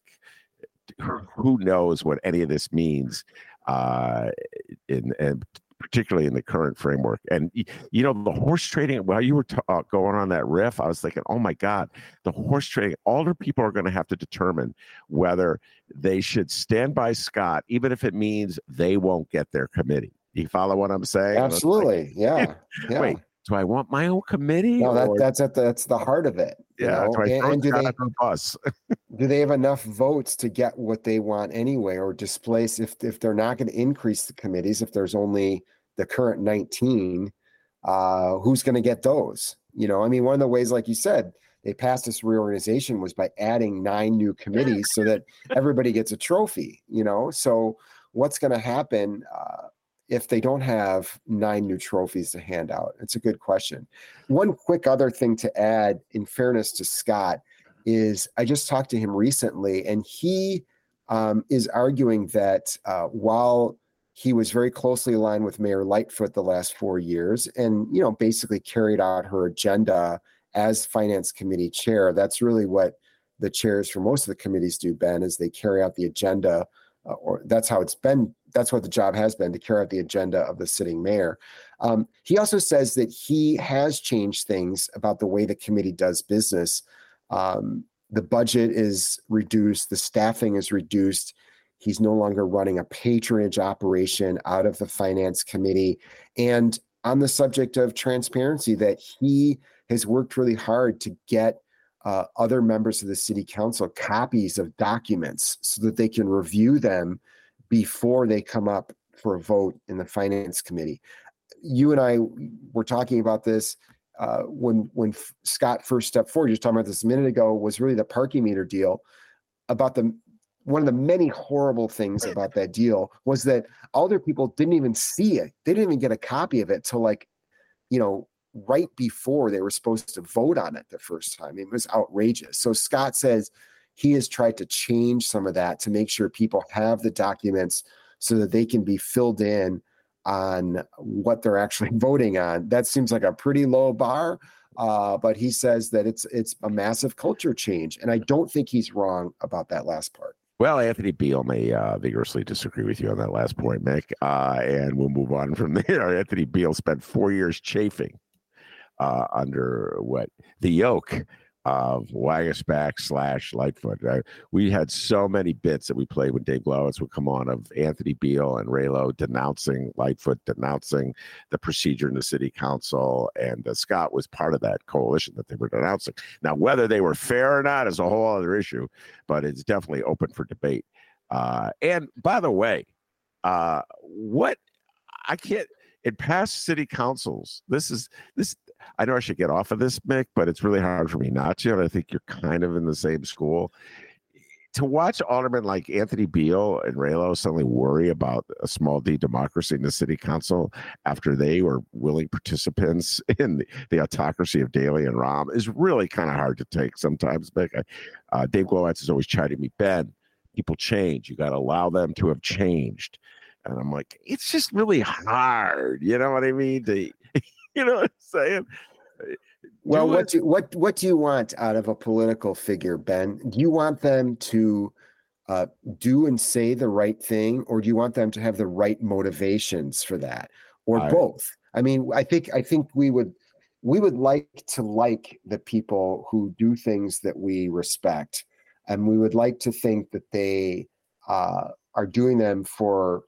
Who knows what any of this means, uh, in and particularly in the current framework. And you know, the horse trading. While you were t- uh, going on that riff, I was thinking, oh my God, the horse trading. Older people are going to have to determine whether they should stand by Scott, even if it means they won't get their committee. You follow what I'm saying? Absolutely. Like, yeah. yeah. Wait, do I want my own committee? No, that, that's at the, that's the heart of it. Yeah, and, and do they the bus? do they have enough votes to get what they want anyway, or displace if if they're not going to increase the committees? If there's only the current 19, uh, who's going to get those? You know, I mean, one of the ways, like you said, they passed this reorganization was by adding nine new committees so that everybody gets a trophy. You know, so what's going to happen? Uh, if they don't have nine new trophies to hand out? It's a good question. One quick other thing to add, in fairness to Scott, is I just talked to him recently, and he um, is arguing that uh, while he was very closely aligned with Mayor Lightfoot the last four years, and you know basically carried out her agenda as Finance Committee chair. That's really what the chairs for most of the committees do, Ben, is they carry out the agenda uh, or that's how it's been. That's what the job has been to carry out the agenda of the sitting mayor. Um, he also says that he has changed things about the way the committee does business. Um, the budget is reduced, the staffing is reduced. He's no longer running a patronage operation out of the finance committee. And on the subject of transparency, that he has worked really hard to get uh, other members of the city council copies of documents so that they can review them before they come up for a vote in the finance committee. You and I were talking about this uh, when when Scott first stepped forward. You were talking about this a minute ago. Was really the parking meter deal about the one of the many horrible things about that deal was that other people didn't even see it. They didn't even get a copy of it till like, you know, right before they were supposed to vote on it the first time. It was outrageous. So Scott says he has tried to change some of that to make sure people have the documents so that they can be filled in on what they're actually voting on. That seems like a pretty low bar, uh, but he says that it's it's a massive culture change, and I don't think he's wrong about that last part. Well, Anthony Beale may uh, vigorously disagree with you on that last point, Mick, uh, and we'll move on from there. Anthony Beale spent four years chafing uh, under what the yoke of Waguespack slash Lightfoot. Uh, we had so many bits that we played when Dave Glowacz would come on of Anthony Beale and Raylo denouncing Lightfoot, denouncing the procedure in the city council. And uh, Scott was part of that coalition that they were denouncing. Now, whether they were fair or not is a whole other issue, but it's definitely open for debate. Uh, and by the way, uh, what I can't in past city councils, this is this I know I should get off of this, Mick, but it's really hard for me not to. And I think you're kind of in the same school. To watch aldermen like Anthony Beale and Raylo suddenly worry about a small d democracy in the city council after they were willing participants in the, the autocracy of Daley and Rahm is really kind of hard to take sometimes. Mick, uh, Dave Glowacz is always chiding me, Ben, people change. You got to allow them to have changed. And I'm like, it's just really hard. You know what I mean? To you know what I'm saying? Well, do what do what what do you want out of a political figure, Ben? Do you want them to uh, do and say the right thing, or do you want them to have the right motivations for that, or I, both? I mean, I think I think we would we would like to like the people who do things that we respect, and we would like to think that they uh, are doing them for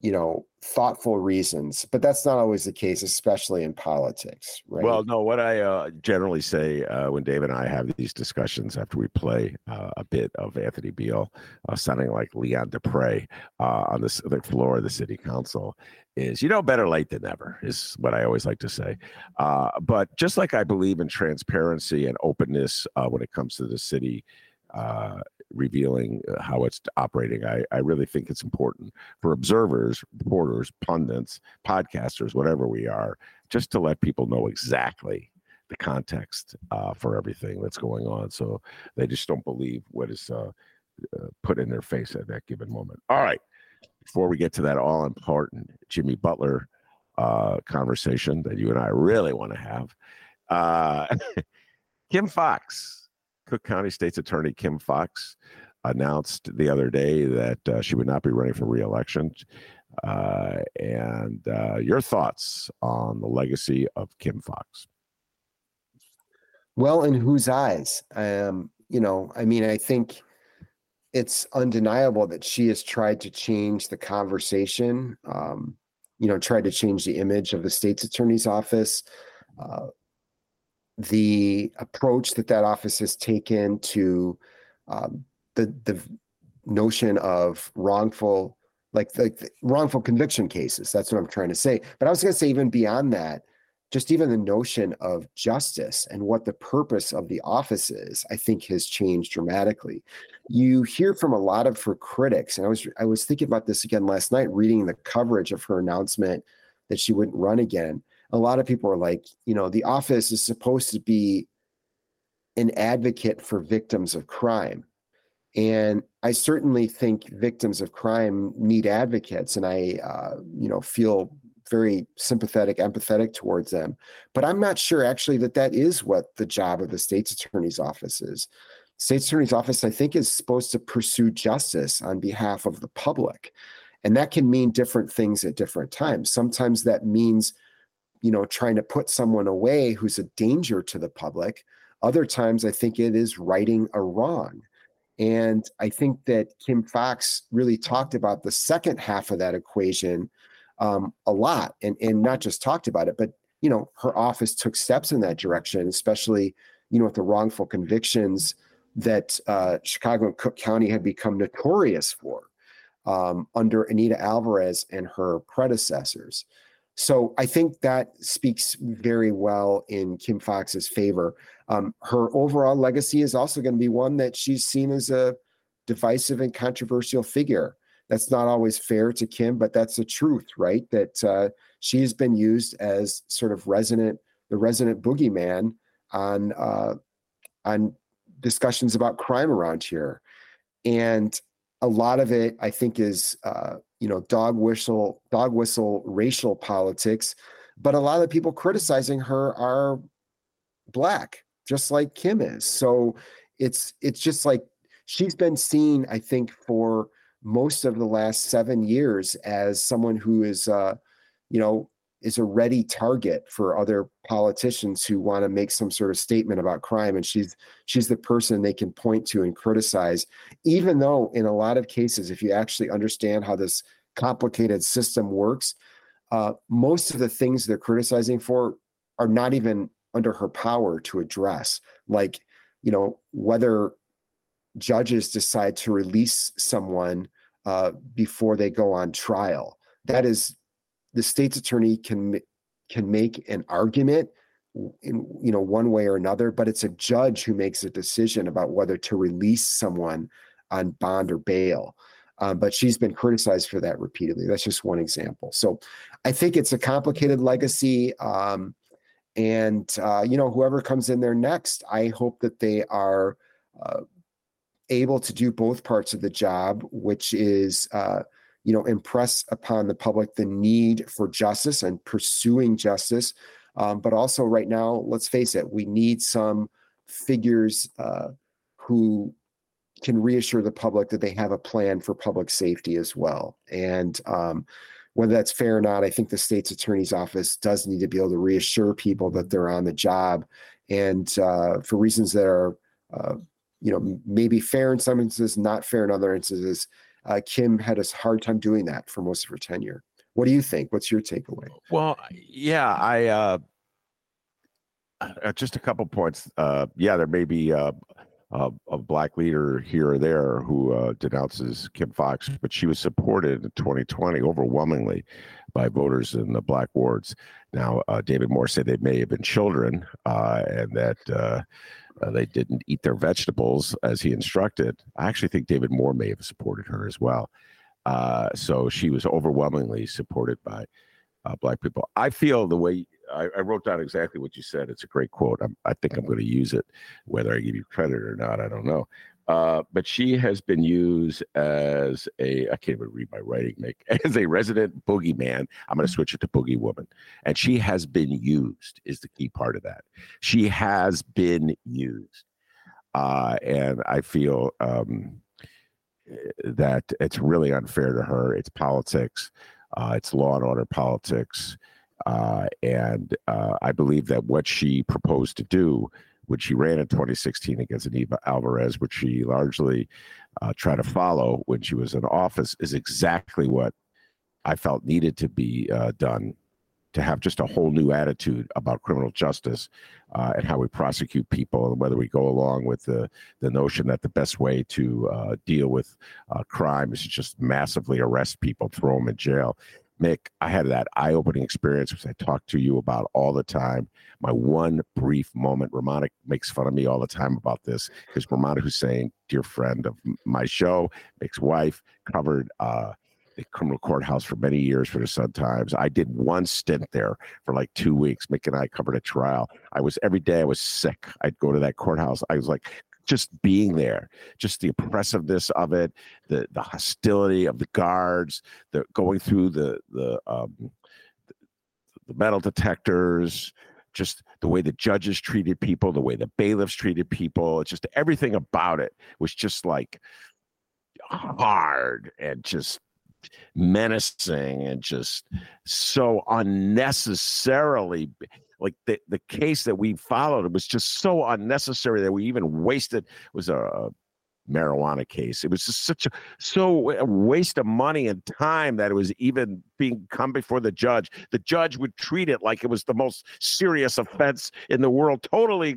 you know, thoughtful reasons, but that's not always the case, especially in politics, right? Well, no, what I uh, generally say uh, when Dave and I have these discussions after we play uh, a bit of Anthony Beale uh, sounding like Leon Despres uh, on the, the, floor of the city council is, you know, better late than never, is what I always like to say. Uh, but just like I believe in transparency and openness when it comes to the city uh, revealing uh, how it's operating. I, I really think it's important for observers, reporters, pundits, podcasters, whatever we are, just to let people know exactly the context uh, for everything that's going on. So they just don't believe what is uh, uh, put in their face at that given moment. All right. Before we get to that all important Jimmy Butler uh, conversation that you and I really want to have, uh, Kim Foxx Cook County State's Attorney Kim Foxx announced the other day that uh, she would not be running for reelection. Uh, and uh, your thoughts on the legacy of Kim Foxx? Well, in whose eyes? Um, you know, I mean, I think it's undeniable that she has tried to change the conversation. Um, you know, tried to change the image of the state's attorney's office. Uh, the approach that that office has taken to um, the the notion of wrongful like like wrongful conviction cases that's what i'm trying to say. But i was going to say even beyond that just even the notion of justice and what the purpose of the office is i think has changed dramatically. You hear from a lot of her critics and i was i was thinking about this again last night reading the coverage of her announcement that she wouldn't run again a lot of people are like, you know, the office is supposed to be an advocate for victims of crime. And I certainly think victims of crime need advocates, and I, uh, you know, feel very sympathetic, empathetic towards them. But I'm not sure actually that that is what the job of the state's attorney's office is. State's attorney's office, I think, is supposed to pursue justice on behalf of the public, and that can mean different things at different times. Sometimes that means you know trying to put someone away who's a danger to the public other times i think it is righting a wrong. And i think that kim foxx really talked about the second half of that equation um, a lot and, and not just talked about it but you know her office took steps in that direction especially you know with the wrongful convictions that uh, chicago and cook county had become notorious for um, under anita alvarez and her predecessors so I think that speaks very well in Kim Foxx's favor. Um, her overall legacy is also going to be one that she's seen as a divisive and controversial figure. That's not always fair to Kim, but that's the truth, right? That uh, she's been used as sort of resident, the resident boogeyman on uh, on discussions about crime around here, and a lot of it, I think, is uh, you know dog whistle dog whistle racial politics but a lot of the people criticizing her are black just like kim is. So it's it's just like she's been seen i think for most of the last seven years as someone who is uh you know is a ready target for other politicians who want to make some sort of statement about crime and she's she's the person they can point to and criticize even though in a lot of cases if you actually understand how this complicated system works uh, most of the things they're criticizing for are not even under her power to address. Like you know whether judges decide to release someone uh, before they go on trial that is the state's attorney can can make an argument in you know one way or another but it's a judge who makes a decision about whether to release someone on bond or bail. Um, but she's been criticized for that repeatedly. That's just one example. So i think it's a complicated legacy um, and uh, you know whoever comes in there next i hope that they are uh, able to do both parts of the job which is uh, you know, impress upon the public the need for justice and pursuing justice. Um, but also, right now, let's face it, we need some figures uh, who can reassure the public that they have a plan for public safety as well. And um, whether that's fair or not, I think the state's attorney's office does need to be able to reassure people that they're on the job. And uh, for reasons that are, uh, you know, maybe fair in some instances, not fair in other instances, uh, Kim had a hard time doing that for most of her tenure. What do you think? What's your takeaway? Well, yeah, I uh, uh just a couple points. Uh, yeah, there may be uh, a, a black leader here or there who uh, denounces Kim Foxx, but she was supported in 2020 overwhelmingly by voters in the black wards. Now, uh, David Moore said they may have been children uh, and that uh, uh, they didn't eat their vegetables as he instructed. I actually think David Moore may have supported her as well. So she was overwhelmingly supported by black people. I feel the way I, I, wrote down exactly what you said. It's a great quote. I'm, i think I'm going to use it, whether I give you credit or not. I don't know. Uh, but she has been used as a I can't even read my writing, Nick, as a resident boogeyman. I'm going to switch it to boogie woman, and she has been used. Is the key part of that? She has been used, uh, and I feel um, that it's really unfair to her. It's politics. Uh, it's law and order politics. Uh, and uh, I believe that what she proposed to do when she ran in 2016 against Anita Alvarez, which she largely uh, tried to follow when she was in office, is exactly what I felt needed to be uh, done to have just a whole new attitude about criminal justice uh, and how we prosecute people and whether we go along with the, the notion that the best way to uh, deal with uh, crime is just massively arrest people, throw them in jail. Mick, I had that eye opening experience, which I talk to you about all the time. My one brief moment, Rummana makes fun of me all the time about this because Rummana Hussain, dear friend of my show, Mick's wife, covered uh, the criminal courthouse for many years for the Sun Times. I did one stint there for like two weeks. Mick and I covered a trial. I was every day I was sick. I'd go to that courthouse. I was like, just being there, just the oppressiveness of it, the the hostility of the guards, the going through the the um, the metal detectors, just the way the judges treated people, the way the bailiffs treated people, it's just everything about it was just like hard and just menacing and just so unnecessarily like the, the case that we followed it was just so unnecessary that we even wasted was a, marijuana case. It was just such a so a waste of money and time that it was even being come before the judge. The judge would treat it like it was the most serious offense in the world totally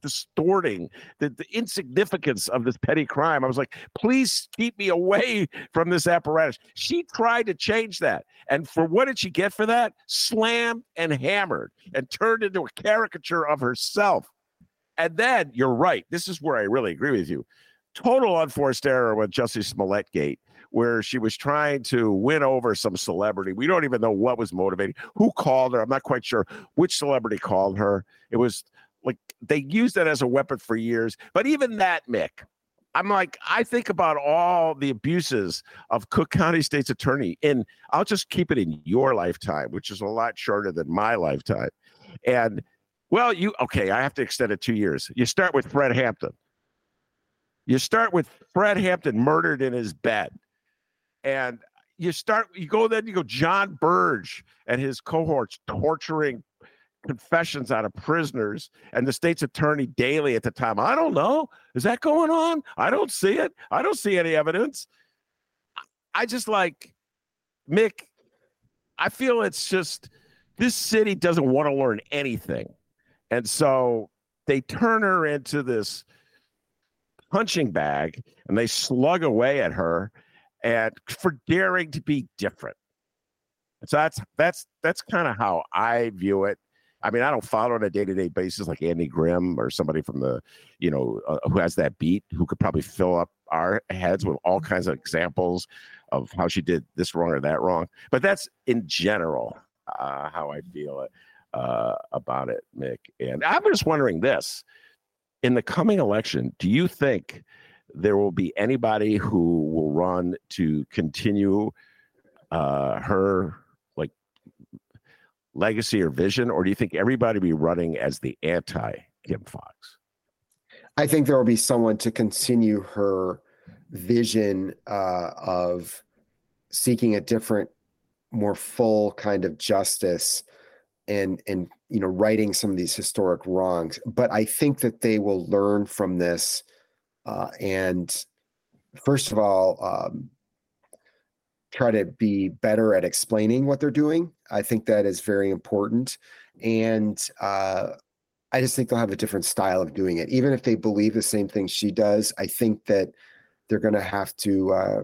distorting the, the insignificance of this petty crime. I was like, please keep me away from this apparatus. She tried to change that. And for what did she get for that? Slammed and hammered and turned into a caricature of herself. And then you're right. This is where I really agree with you. Total unforced error with Jussie Smollett Gate, where she was trying to win over some celebrity. We don't even know what was motivating. Who called her? I'm not quite sure which celebrity called her. It was like they used that as a weapon for years. But even that, Mick, I'm like, I think about all the abuses of Cook County State's attorney, and I'll just keep it in your lifetime, which is a lot shorter than my lifetime. And well, you okay, I have to extend it two years. You start with Fred Hampton. You start with Fred Hampton murdered in his bed. And you start, you go then, you go John Burge and his cohorts torturing confessions out of prisoners and the state's attorney Daley at the time. I don't know. Is that going on? I don't see it. I don't see any evidence. I just like Mick. I feel it's just this city doesn't want to learn anything. And so they turn her into this punching bag and they slug away at her and for daring to be different. So that's that's that's kind of how I view it. I mean, I don't follow on a day to day basis like Andy Grimm or somebody from the, you know, uh, who has that beat who could probably fill up our heads with all kinds of examples of how she did this wrong or that wrong. But that's in general uh, how I feel uh, about it, Mick. And I'm just wondering this in the coming election, do you think there will be anybody who will run to continue uh, her legacy or vision, or do you think everybody be running as the anti Kim Foxx? I think there will be someone to continue her vision uh, of seeking a different, more full kind of justice and and you know righting some of these historic wrongs. But I think that they will learn from this, uh, and first of all, um, try to be better at explaining what they're doing. I think that is very important. And uh, I just think they'll have a different style of doing it. Even if they believe the same thing she does, I think that they're going to have to uh,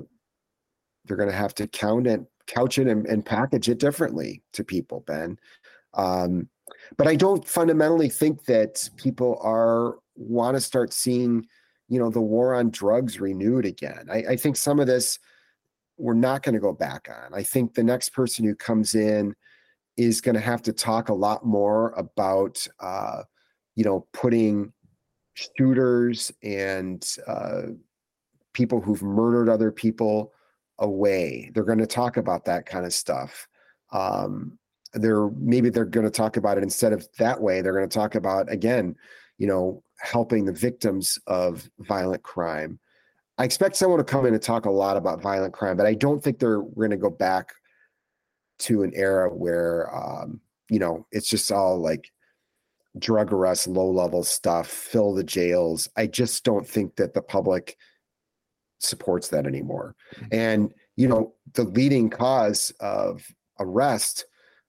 they're going to have to count it, couch it and, and, package it differently to people, Ben. Um, but I don't fundamentally think that people are want to start seeing, you know, the war on drugs renewed again. I, I think some of this we're not going to go back on. I think the next person who comes in is going to have to talk a lot more about, uh, you know, putting shooters and uh, people who've murdered other people away. They're going to talk about that kind of stuff. Um, they're maybe they're going to talk about it instead of that way. They're going to talk about again, you know, helping the victims of violent crime. I expect someone to come in and talk a lot about violent crime, but I don't think they're going to go back to an era where um, you know it's just all like drug arrests, low level stuff, fill the jails. I just don't think that the public supports that anymore. Mm-hmm. And you know, the leading cause of arrest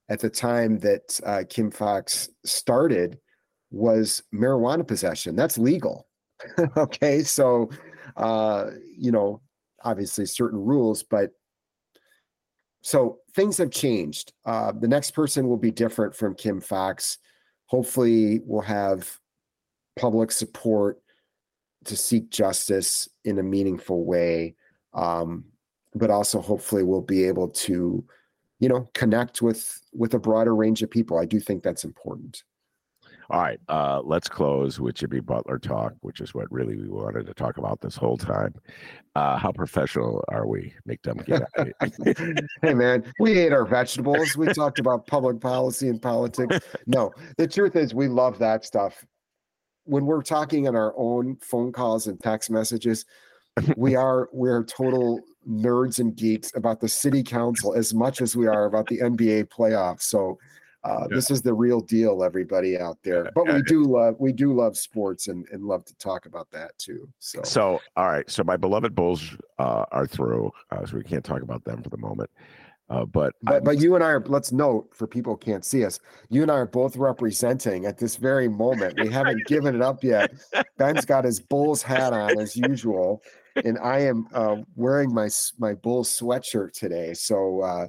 at the time that uh, Kim Foxx started was marijuana possession. That's legal. okay, so uh, you know, obviously certain rules, but so things have changed. Uh, the next person will be different from Kim Foxx. Hopefully, we'll have public support to seek justice in a meaningful way, um, but also hopefully we'll be able to, you know, connect with with a broader range of people. I do think that's important. All right, uh, let's close with Jimmy Butler talk, which is what really we wanted to talk about this whole time. Uh, how professional are we? Make them get Hey man, we ate our vegetables. We talked about public policy and politics. No, the truth is we love that stuff. When we're talking on our own phone calls and text messages, we are we're total nerds and geeks about the city council as much as we are about the NBA playoffs. So uh, yeah. This is the real deal, everybody out there. But we do love we do love sports and, and love to talk about that too. So so all right. So my beloved Bulls uh, are through, uh, so we can't talk about them for the moment. Uh, but but, but you and I are. Let's note for people who can't see us. You and I are both representing at this very moment. We haven't given it up yet. Ben's got his Bulls hat on as usual, and I am uh, wearing my my Bulls sweatshirt today. So uh,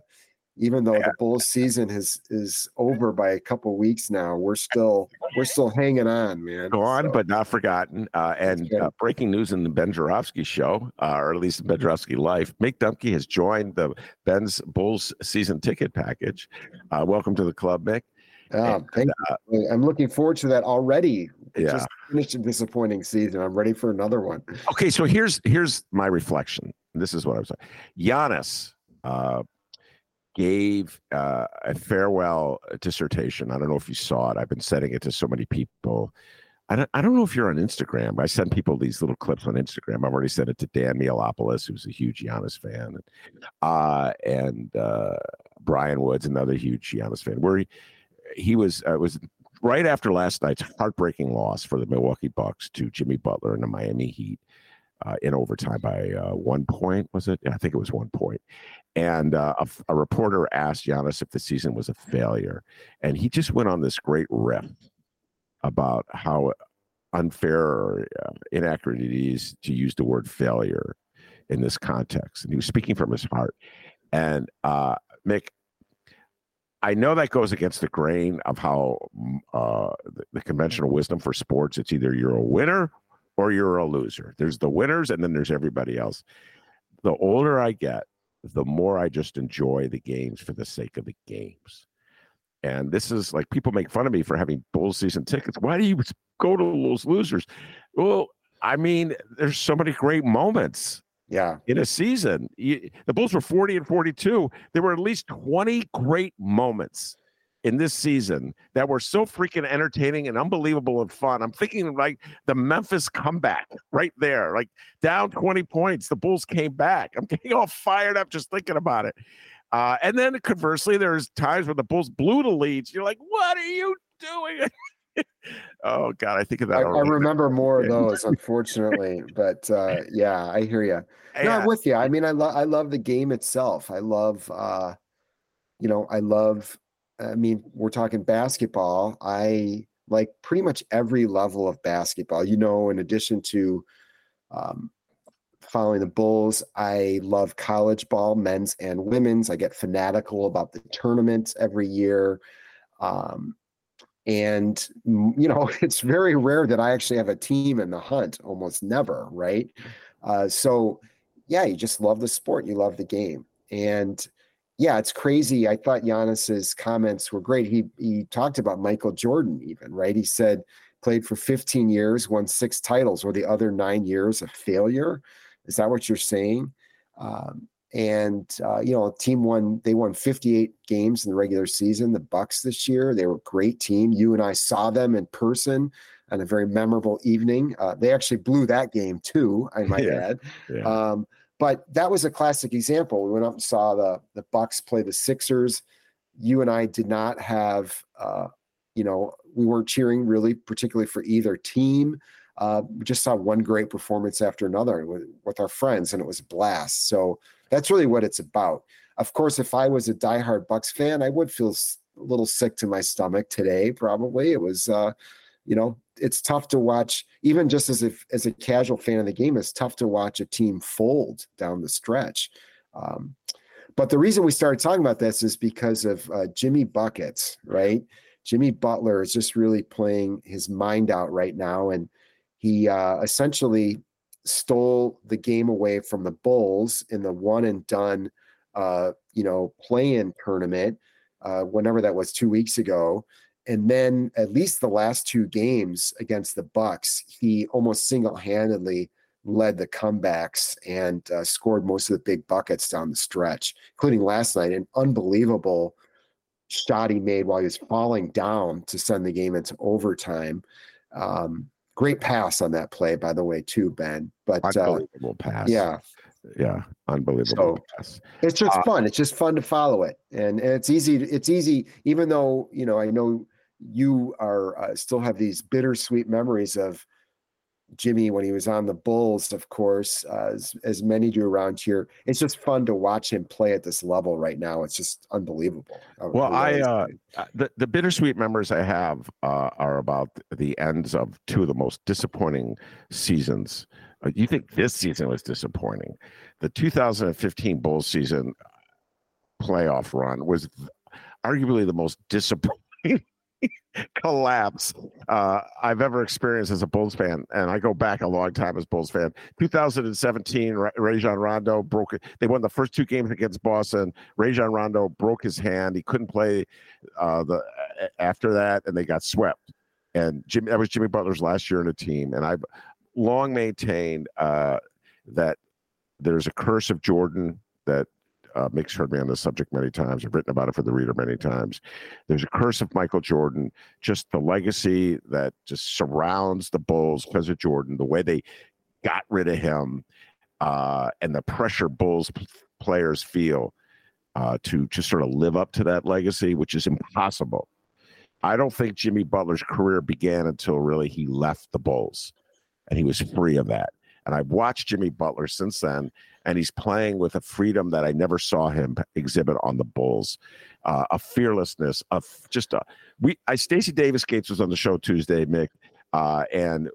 even though yeah. the Bulls season is is over by a couple weeks now we're still we're still hanging on man gone so. but not forgotten uh, and uh, breaking news in the ben Joravsky show uh, or at least ben Joravsky life mick dumke has joined the ben's bulls season ticket package uh, welcome to the club mick and, thank you. Uh, I'm looking forward to that already. Yeah. Just finished a disappointing season. I'm ready for another one. Okay, so here's here's my reflection. This is what I was saying. Giannis, uh, gave uh, a farewell dissertation. I don't know if you saw it. I've been sending it to so many people. I don't, I don't know if you're on Instagram. I send people these little clips on Instagram. I've already sent it to Dan Mihalopoulos, who's a huge Giannis fan, uh, and uh, Brian Woods, another huge Giannis fan. Where he, he was uh, was right after last night's heartbreaking loss for the Milwaukee Bucks to Jimmy Butler and the Miami Heat uh, in overtime by uh, one point. Was it? I think it was one point. And uh, a, a, reporter asked Giannis if the season was a failure, and he just went on this great riff about how unfair or uh, inaccurate it is to use the word failure in this context. And he was speaking from his heart. And uh, Mick, I know that goes against the grain of how uh, the, the, conventional wisdom for sports. It's either you're a winner or you're a loser. There's the winners and then there's everybody else. The older I get, the more I just enjoy the games for the sake of the games. And this is like people make fun of me for having bull season tickets. Why do you go to those losers? Well, I mean, there's so many great moments. Yeah. In a season, the Bulls were 40 and 42. There were at least 20 great moments in this season that were so freaking entertaining and unbelievable and fun. I'm thinking like the Memphis comeback right there, like down 20 points, the Bulls came back. I'm getting all fired up just thinking about it. Uh, and then conversely, there's times where the Bulls blew the leads. You're like, what are you doing? oh God, I think of that. I, I remember more of those, unfortunately. but uh, yeah, I hear you. No, Yeah. I'm with you. I mean, I love I love the game itself. I love, uh, you know, I love. I mean, we're talking basketball. I like pretty much every level of basketball. You know, in addition to um, following the Bulls, I love college ball, men's and women's. I get fanatical about the tournaments every year. Um, and mm, you know, it's very rare that I actually have a team in the hunt. Almost never, right? Uh, so, yeah, you just love the sport. You love the game, and yeah, it's crazy. I thought Giannis's comments were great. He he talked about Michael Jordan, even right. He said played for 15 years, won six titles, or the other nine years a failure. Is that what you're saying? Um, and uh, you know, team won. They won 58 games in the regular season. The Bucks this year, they were a great team. You and I saw them in person on a very memorable evening. Uh, they actually blew that game too. I might Yeah. add. Yeah. Um, but that was a classic example. We went up and saw the the Bucks play the Sixers. You and I did not have, uh, you know, we weren't cheering really, particularly for either team. Uh, we just saw one great performance after another with, with our friends, and it was a blast. So that's really what it's about. Of course, if I was a diehard Bucks fan, I would feel a little sick to my stomach today. Probably it was, uh, you know, it's tough to watch. Even just as if as a casual fan of the game, it's tough to watch a team fold down the stretch. Um, but the reason we started talking about this is because of uh, Jimmy buckets, right? Jimmy Butler is just really playing his mind out right now, and he uh, essentially stole the game away from the Bulls in the one and done, uh, you know, play-in tournament, uh, whenever that was two weeks ago. And then at least the last two games against the Bucks, he almost single-handedly led the comebacks and uh, scored most of the big buckets down the stretch, including last night, an unbelievable shot he made while he was falling down to send the game into overtime. Um, great pass on that play, by the way, too, Ben. But uh, unbelievable pass. yeah, yeah, unbelievable So- pass. it's just Uh, fun. It's just fun to follow it, and, and it's easy. It's easy, even though you know. I know you are uh, still have these bittersweet memories of Jimmy when he was on the Bulls, of course, uh, as as many do around here. It's just fun to watch him play at this level right now. It's just unbelievable. Uh, Well, I, uh, Uh, the the bittersweet memories I have uh, are about the ends of two of the most disappointing seasons. Uh, you think this season was disappointing? The 2015 Bulls season playoff run was arguably the most disappointing collapse uh, I've ever experienced as a Bulls fan, and I go back a long time as Bulls fan. 2017, Ra- Rajon Rondo broke it. They won the first two games against Boston. Rajon Rondo broke his hand. He couldn't play uh, the after that, and they got swept. And Jimmy, that was Jimmy Butler's last year in a team, and I've long maintained uh, that there's a curse of Jordan that uh, Mick's heard me on this subject many times. I've written about it for the reader many times. There's a curse of Michael Jordan, just the legacy that just surrounds the Bulls because of Jordan, the way they got rid of him, uh, and the pressure Bulls p- players feel uh, to just sort of live up to that legacy, which is impossible. I don't think Jimmy Butler's career began until really he left the Bulls and he was free of that. And I've watched Jimmy Butler since then, and he's playing with a freedom that I never saw him exhibit on the Bulls, uh, a fearlessness, of just a we. I Stacy Davis Gates was on the show Tuesday, Mick, uh, and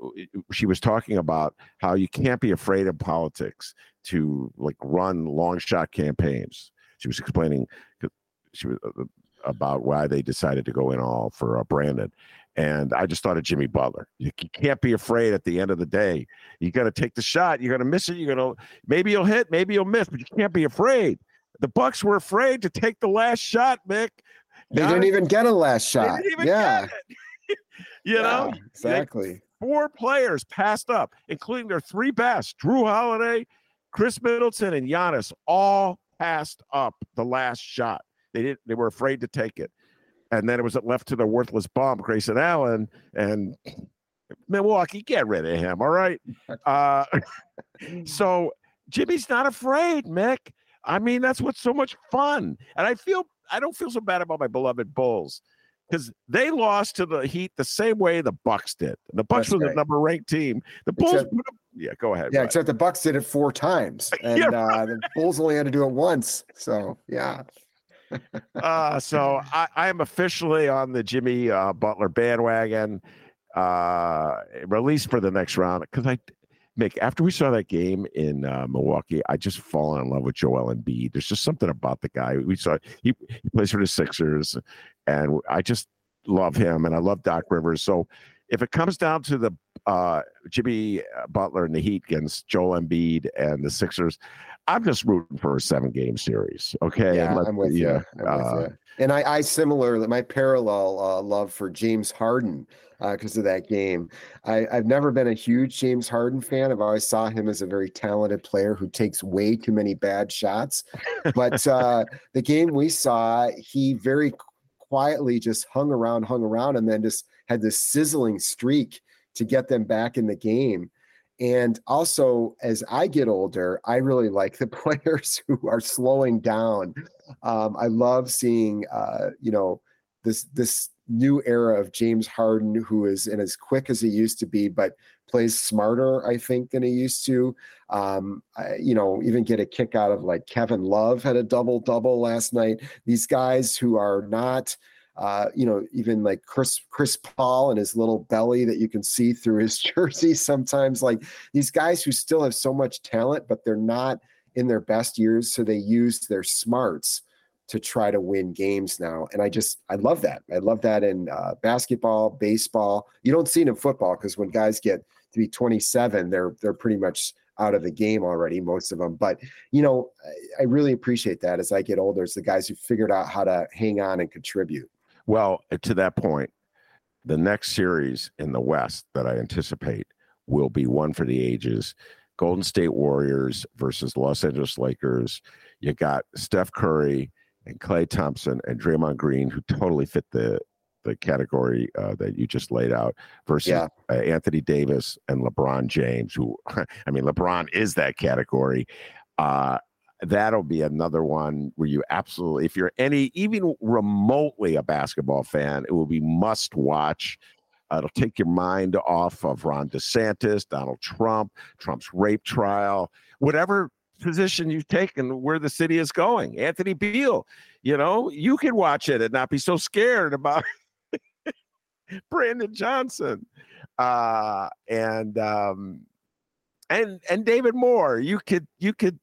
she was talking about how you can't be afraid of politics to like run long shot campaigns. She was explaining she was uh, about why they decided to go in all for uh, Brandon. And I just thought of Jimmy Butler. You, can't be afraid at the end of the day. You got to take the shot. You're going to miss it. You're going to maybe you'll hit, maybe you'll miss, but you can't be afraid. The Bucks were afraid to take the last shot, Mick. they didn't even get a last they shot. didn't even yeah, get it. you know, yeah, exactly. four players passed up, including their three best: Jrue Holiday, Khris Middleton, and Giannis. All passed up the last shot. They didn't. They were afraid to take it, and then it was left to the worthless bum, Grayson Allen, and Milwaukee. Get rid of him. All right. Uh, so Jimmy's not afraid, Mick. I mean, that's what's so much fun, and I feel I don't feel so bad about my beloved Bulls because they lost to the Heat the same way the Bucks did. The Bucks That's were the right. number ranked team. The Bulls. Except- put up- yeah, go ahead. Yeah, except the Bucks did it four times, and Yeah, uh, the Bulls only had to do it once. So yeah, uh, so I, I am officially on the Jimmy uh, Butler bandwagon, uh, released for the next round because I, Mick, after we saw that game in uh, Milwaukee, I just fallen in love with Joel Embiid. There's just something about the guy. We saw he, he plays for the Sixers, and I just love him, and I love Doc Rivers. So if it comes down to the uh, Jimmy Butler and the Heat against Joel Embiid and the Sixers, I'm just rooting for a seven game series. Okay. yeah, let- I'm with yeah, you. I'm with uh, you. And I, I similar my parallel uh, love for James Harden because of that game. I, I've never been a huge James Harden fan. I've always saw him as a very talented player who takes way too many bad shots. But uh, the game we saw, he very quietly just hung around, hung around, and then just had this sizzling streak to get them back in the game. And also, as I get older, I really like the players who are slowing down. Um, I love seeing, uh, you know, this this new era of James Harden, who is and as quick as he used to be, but plays smarter, I think, than he used to. Um, I, you know, even get a kick out of like Kevin Love had a double double last night. These guys who are not uh, you know, even like Chris Chris Paul and his little belly that you can see through his jersey sometimes. Like these guys who still have so much talent, but they're not in their best years, so they use their smarts to try to win games now. And I just I love that. I love that in uh, basketball, baseball. You don't see it in football because when guys get to be 27, they're they're pretty much out of the game already, most of them. But you know, I, I really appreciate that as I get older. It's the guys who figured out how to hang on and contribute. Well, uh, to that point, the next series in the West that I anticipate will be one for the ages. Golden State Warriors versus Los Angeles Lakers. You got Steph Curry and Klay Thompson and Draymond Green, who totally fit the the category uh, that you just laid out, versus Yeah. uh, Anthony Davis and LeBron James, who I mean, LeBron is that category. Uh, that'll be another one where you absolutely, if you're any even remotely a basketball fan, it will be must watch. Uh, it'll take your mind off of Ron DeSantis, Donald Trump, Trump's rape trial, whatever position you've taken, where the city is going. Anthony Beale, you know, you can watch it and not be so scared about Brandon Johnson, uh, and um, and and David Moore. You could you could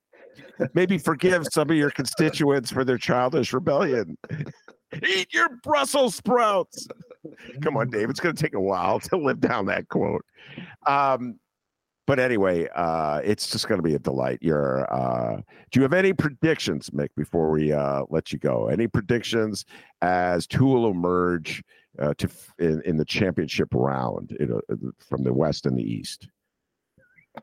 maybe forgive some of your constituents for their childish rebellion. Eat your Brussels sprouts. Come on, Dave. It's going to take a while to live down that quote. Um, but anyway, uh, it's just going to be a delight. You're, uh, do you have any predictions, Mick, before we uh, let you go? Any predictions as to who will emerge uh, to in, in the championship round you know, from the West and the East?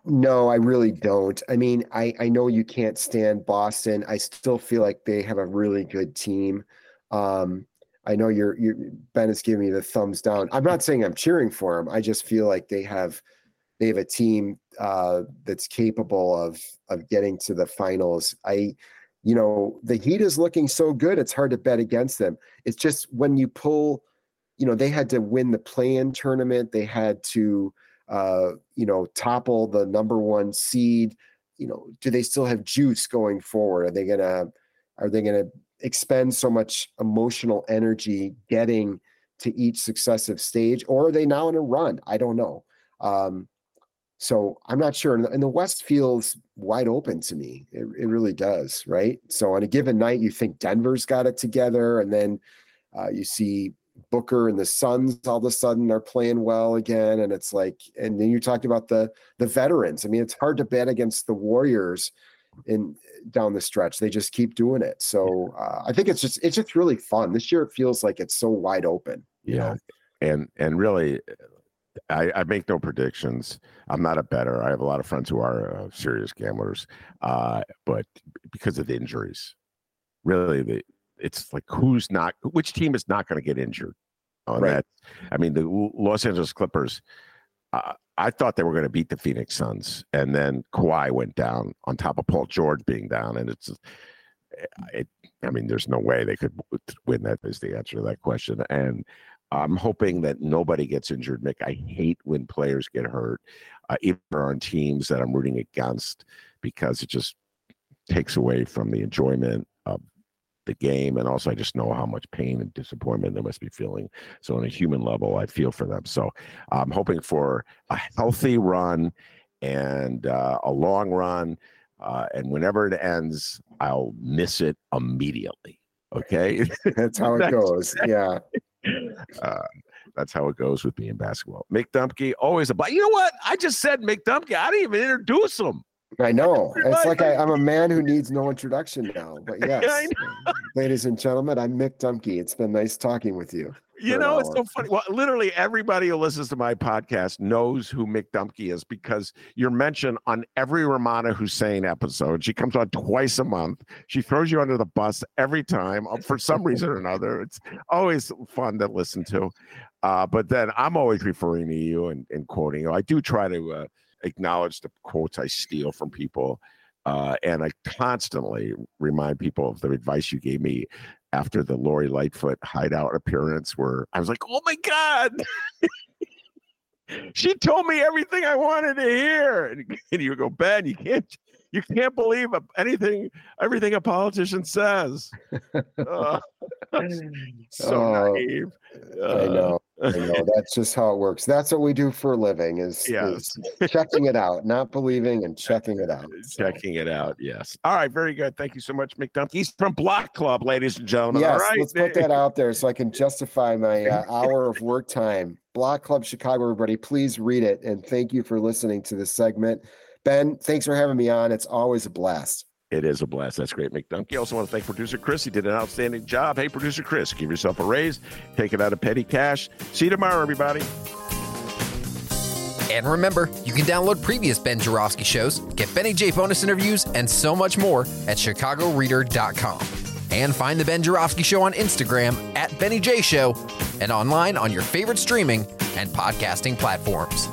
No, I really don't. I mean, I I know you can't stand Boston. I still feel like they have a really good team. Um, I know you're you're Ben is giving me the thumbs down. I'm not saying I'm cheering for them. I just feel like they have they have a team uh, that's capable of of getting to the finals. I, you know, the Heat is looking so good. It's hard to bet against them. It's just when you pull, you know, they had to win the play-in tournament. They had to uh, you know, topple the number one seed. You know, do they still have juice going forward? Are they gonna are they gonna expend so much emotional energy getting to each successive stage, or are they now in a run? I don't know. Um, so I'm not sure. And the, West feels wide open to me. It, it really does, right? So on a given night, you think Denver's got it together, and then uh, you see Booker and the Suns all of a sudden are playing well again, and it's like, and then you talked about the the veterans. I mean, it's hard to bet against the Warriors in down the stretch. They just keep doing it. So uh, I think it's just it's just really fun this year. It feels like it's so wide open. You Yeah. know? and and really I, I make no predictions i'm not a bettor i have a lot of friends who are uh, serious gamblers uh, but because of the injuries really the, it's like who's not which team is not going to get injured on Right. that i mean the los angeles clippers uh, i thought they were going to beat the phoenix suns and then Kawhi went down on top of paul george being down and it's it, I mean, there's no way they could win. That is the answer to that question. And I'm hoping that nobody gets injured. Mick, I hate when players get hurt, uh, even on teams that I'm rooting against, because it just takes away from the enjoyment of the game. And also, I just know how much pain and disappointment they must be feeling. So, on a human level, I feel for them. So, I'm hoping for a healthy run and uh, a long run. Uh, and whenever it ends, I'll miss it immediately. Okay. That's how it goes. Yeah. Uh, that's how it goes with me in basketball. Mick Dumke, always a blast. You know what? I just said Mick Dumke. I didn't even introduce him. I know. It's like I, am a man who needs no introduction now. But yes, ladies and gentlemen, I'm Mick Dumke. It's been nice talking with you. You know, it's so funny. Well, literally everybody who listens to my podcast knows who Mick Dumke is because you're mentioned on every Rummana Hussein episode. She comes on twice a month. She throws you under the bus every time uh, for some reason or another. It's always fun to listen to. Uh, but then I'm always referring to you and, and quoting you. I do try to uh, acknowledge the quotes I steal from people. Uh, and I constantly remind people of the advice you gave me after the Lori Lightfoot hideout appearance, where I was like, "Oh my god." she told me everything I wanted to hear. And, and you go, Ben, you can't you can't believe anything everything a politician says. Uh, so oh, naive. Uh, I know. I know. That's just how it works. That's what we do for a living is, yes. is checking it out, not believing and checking it out. Checking it out. Yes. All right. Very good. Thank you so much, Mick Dumke. He's from Block Club, ladies and gentlemen. Yes. All right. Let's put that out there so I can justify my uh, hour of work time. Block Club Chicago, everybody. Please read it. And thank you for listening to this segment. Ben, thanks for having me on. It's always a blast. It is a blast. That's great, McDunkey. I also want to thank producer Chris. He did an outstanding job. Hey, producer Chris, give yourself a raise. Take it out of petty cash. See you tomorrow, everybody. And remember, you can download previous Ben Joravsky shows, get Benny J bonus interviews, and so much more at chicagoreader.com. And find the Ben Joravsky Show on Instagram at Benny J Show and online on your favorite streaming and podcasting platforms.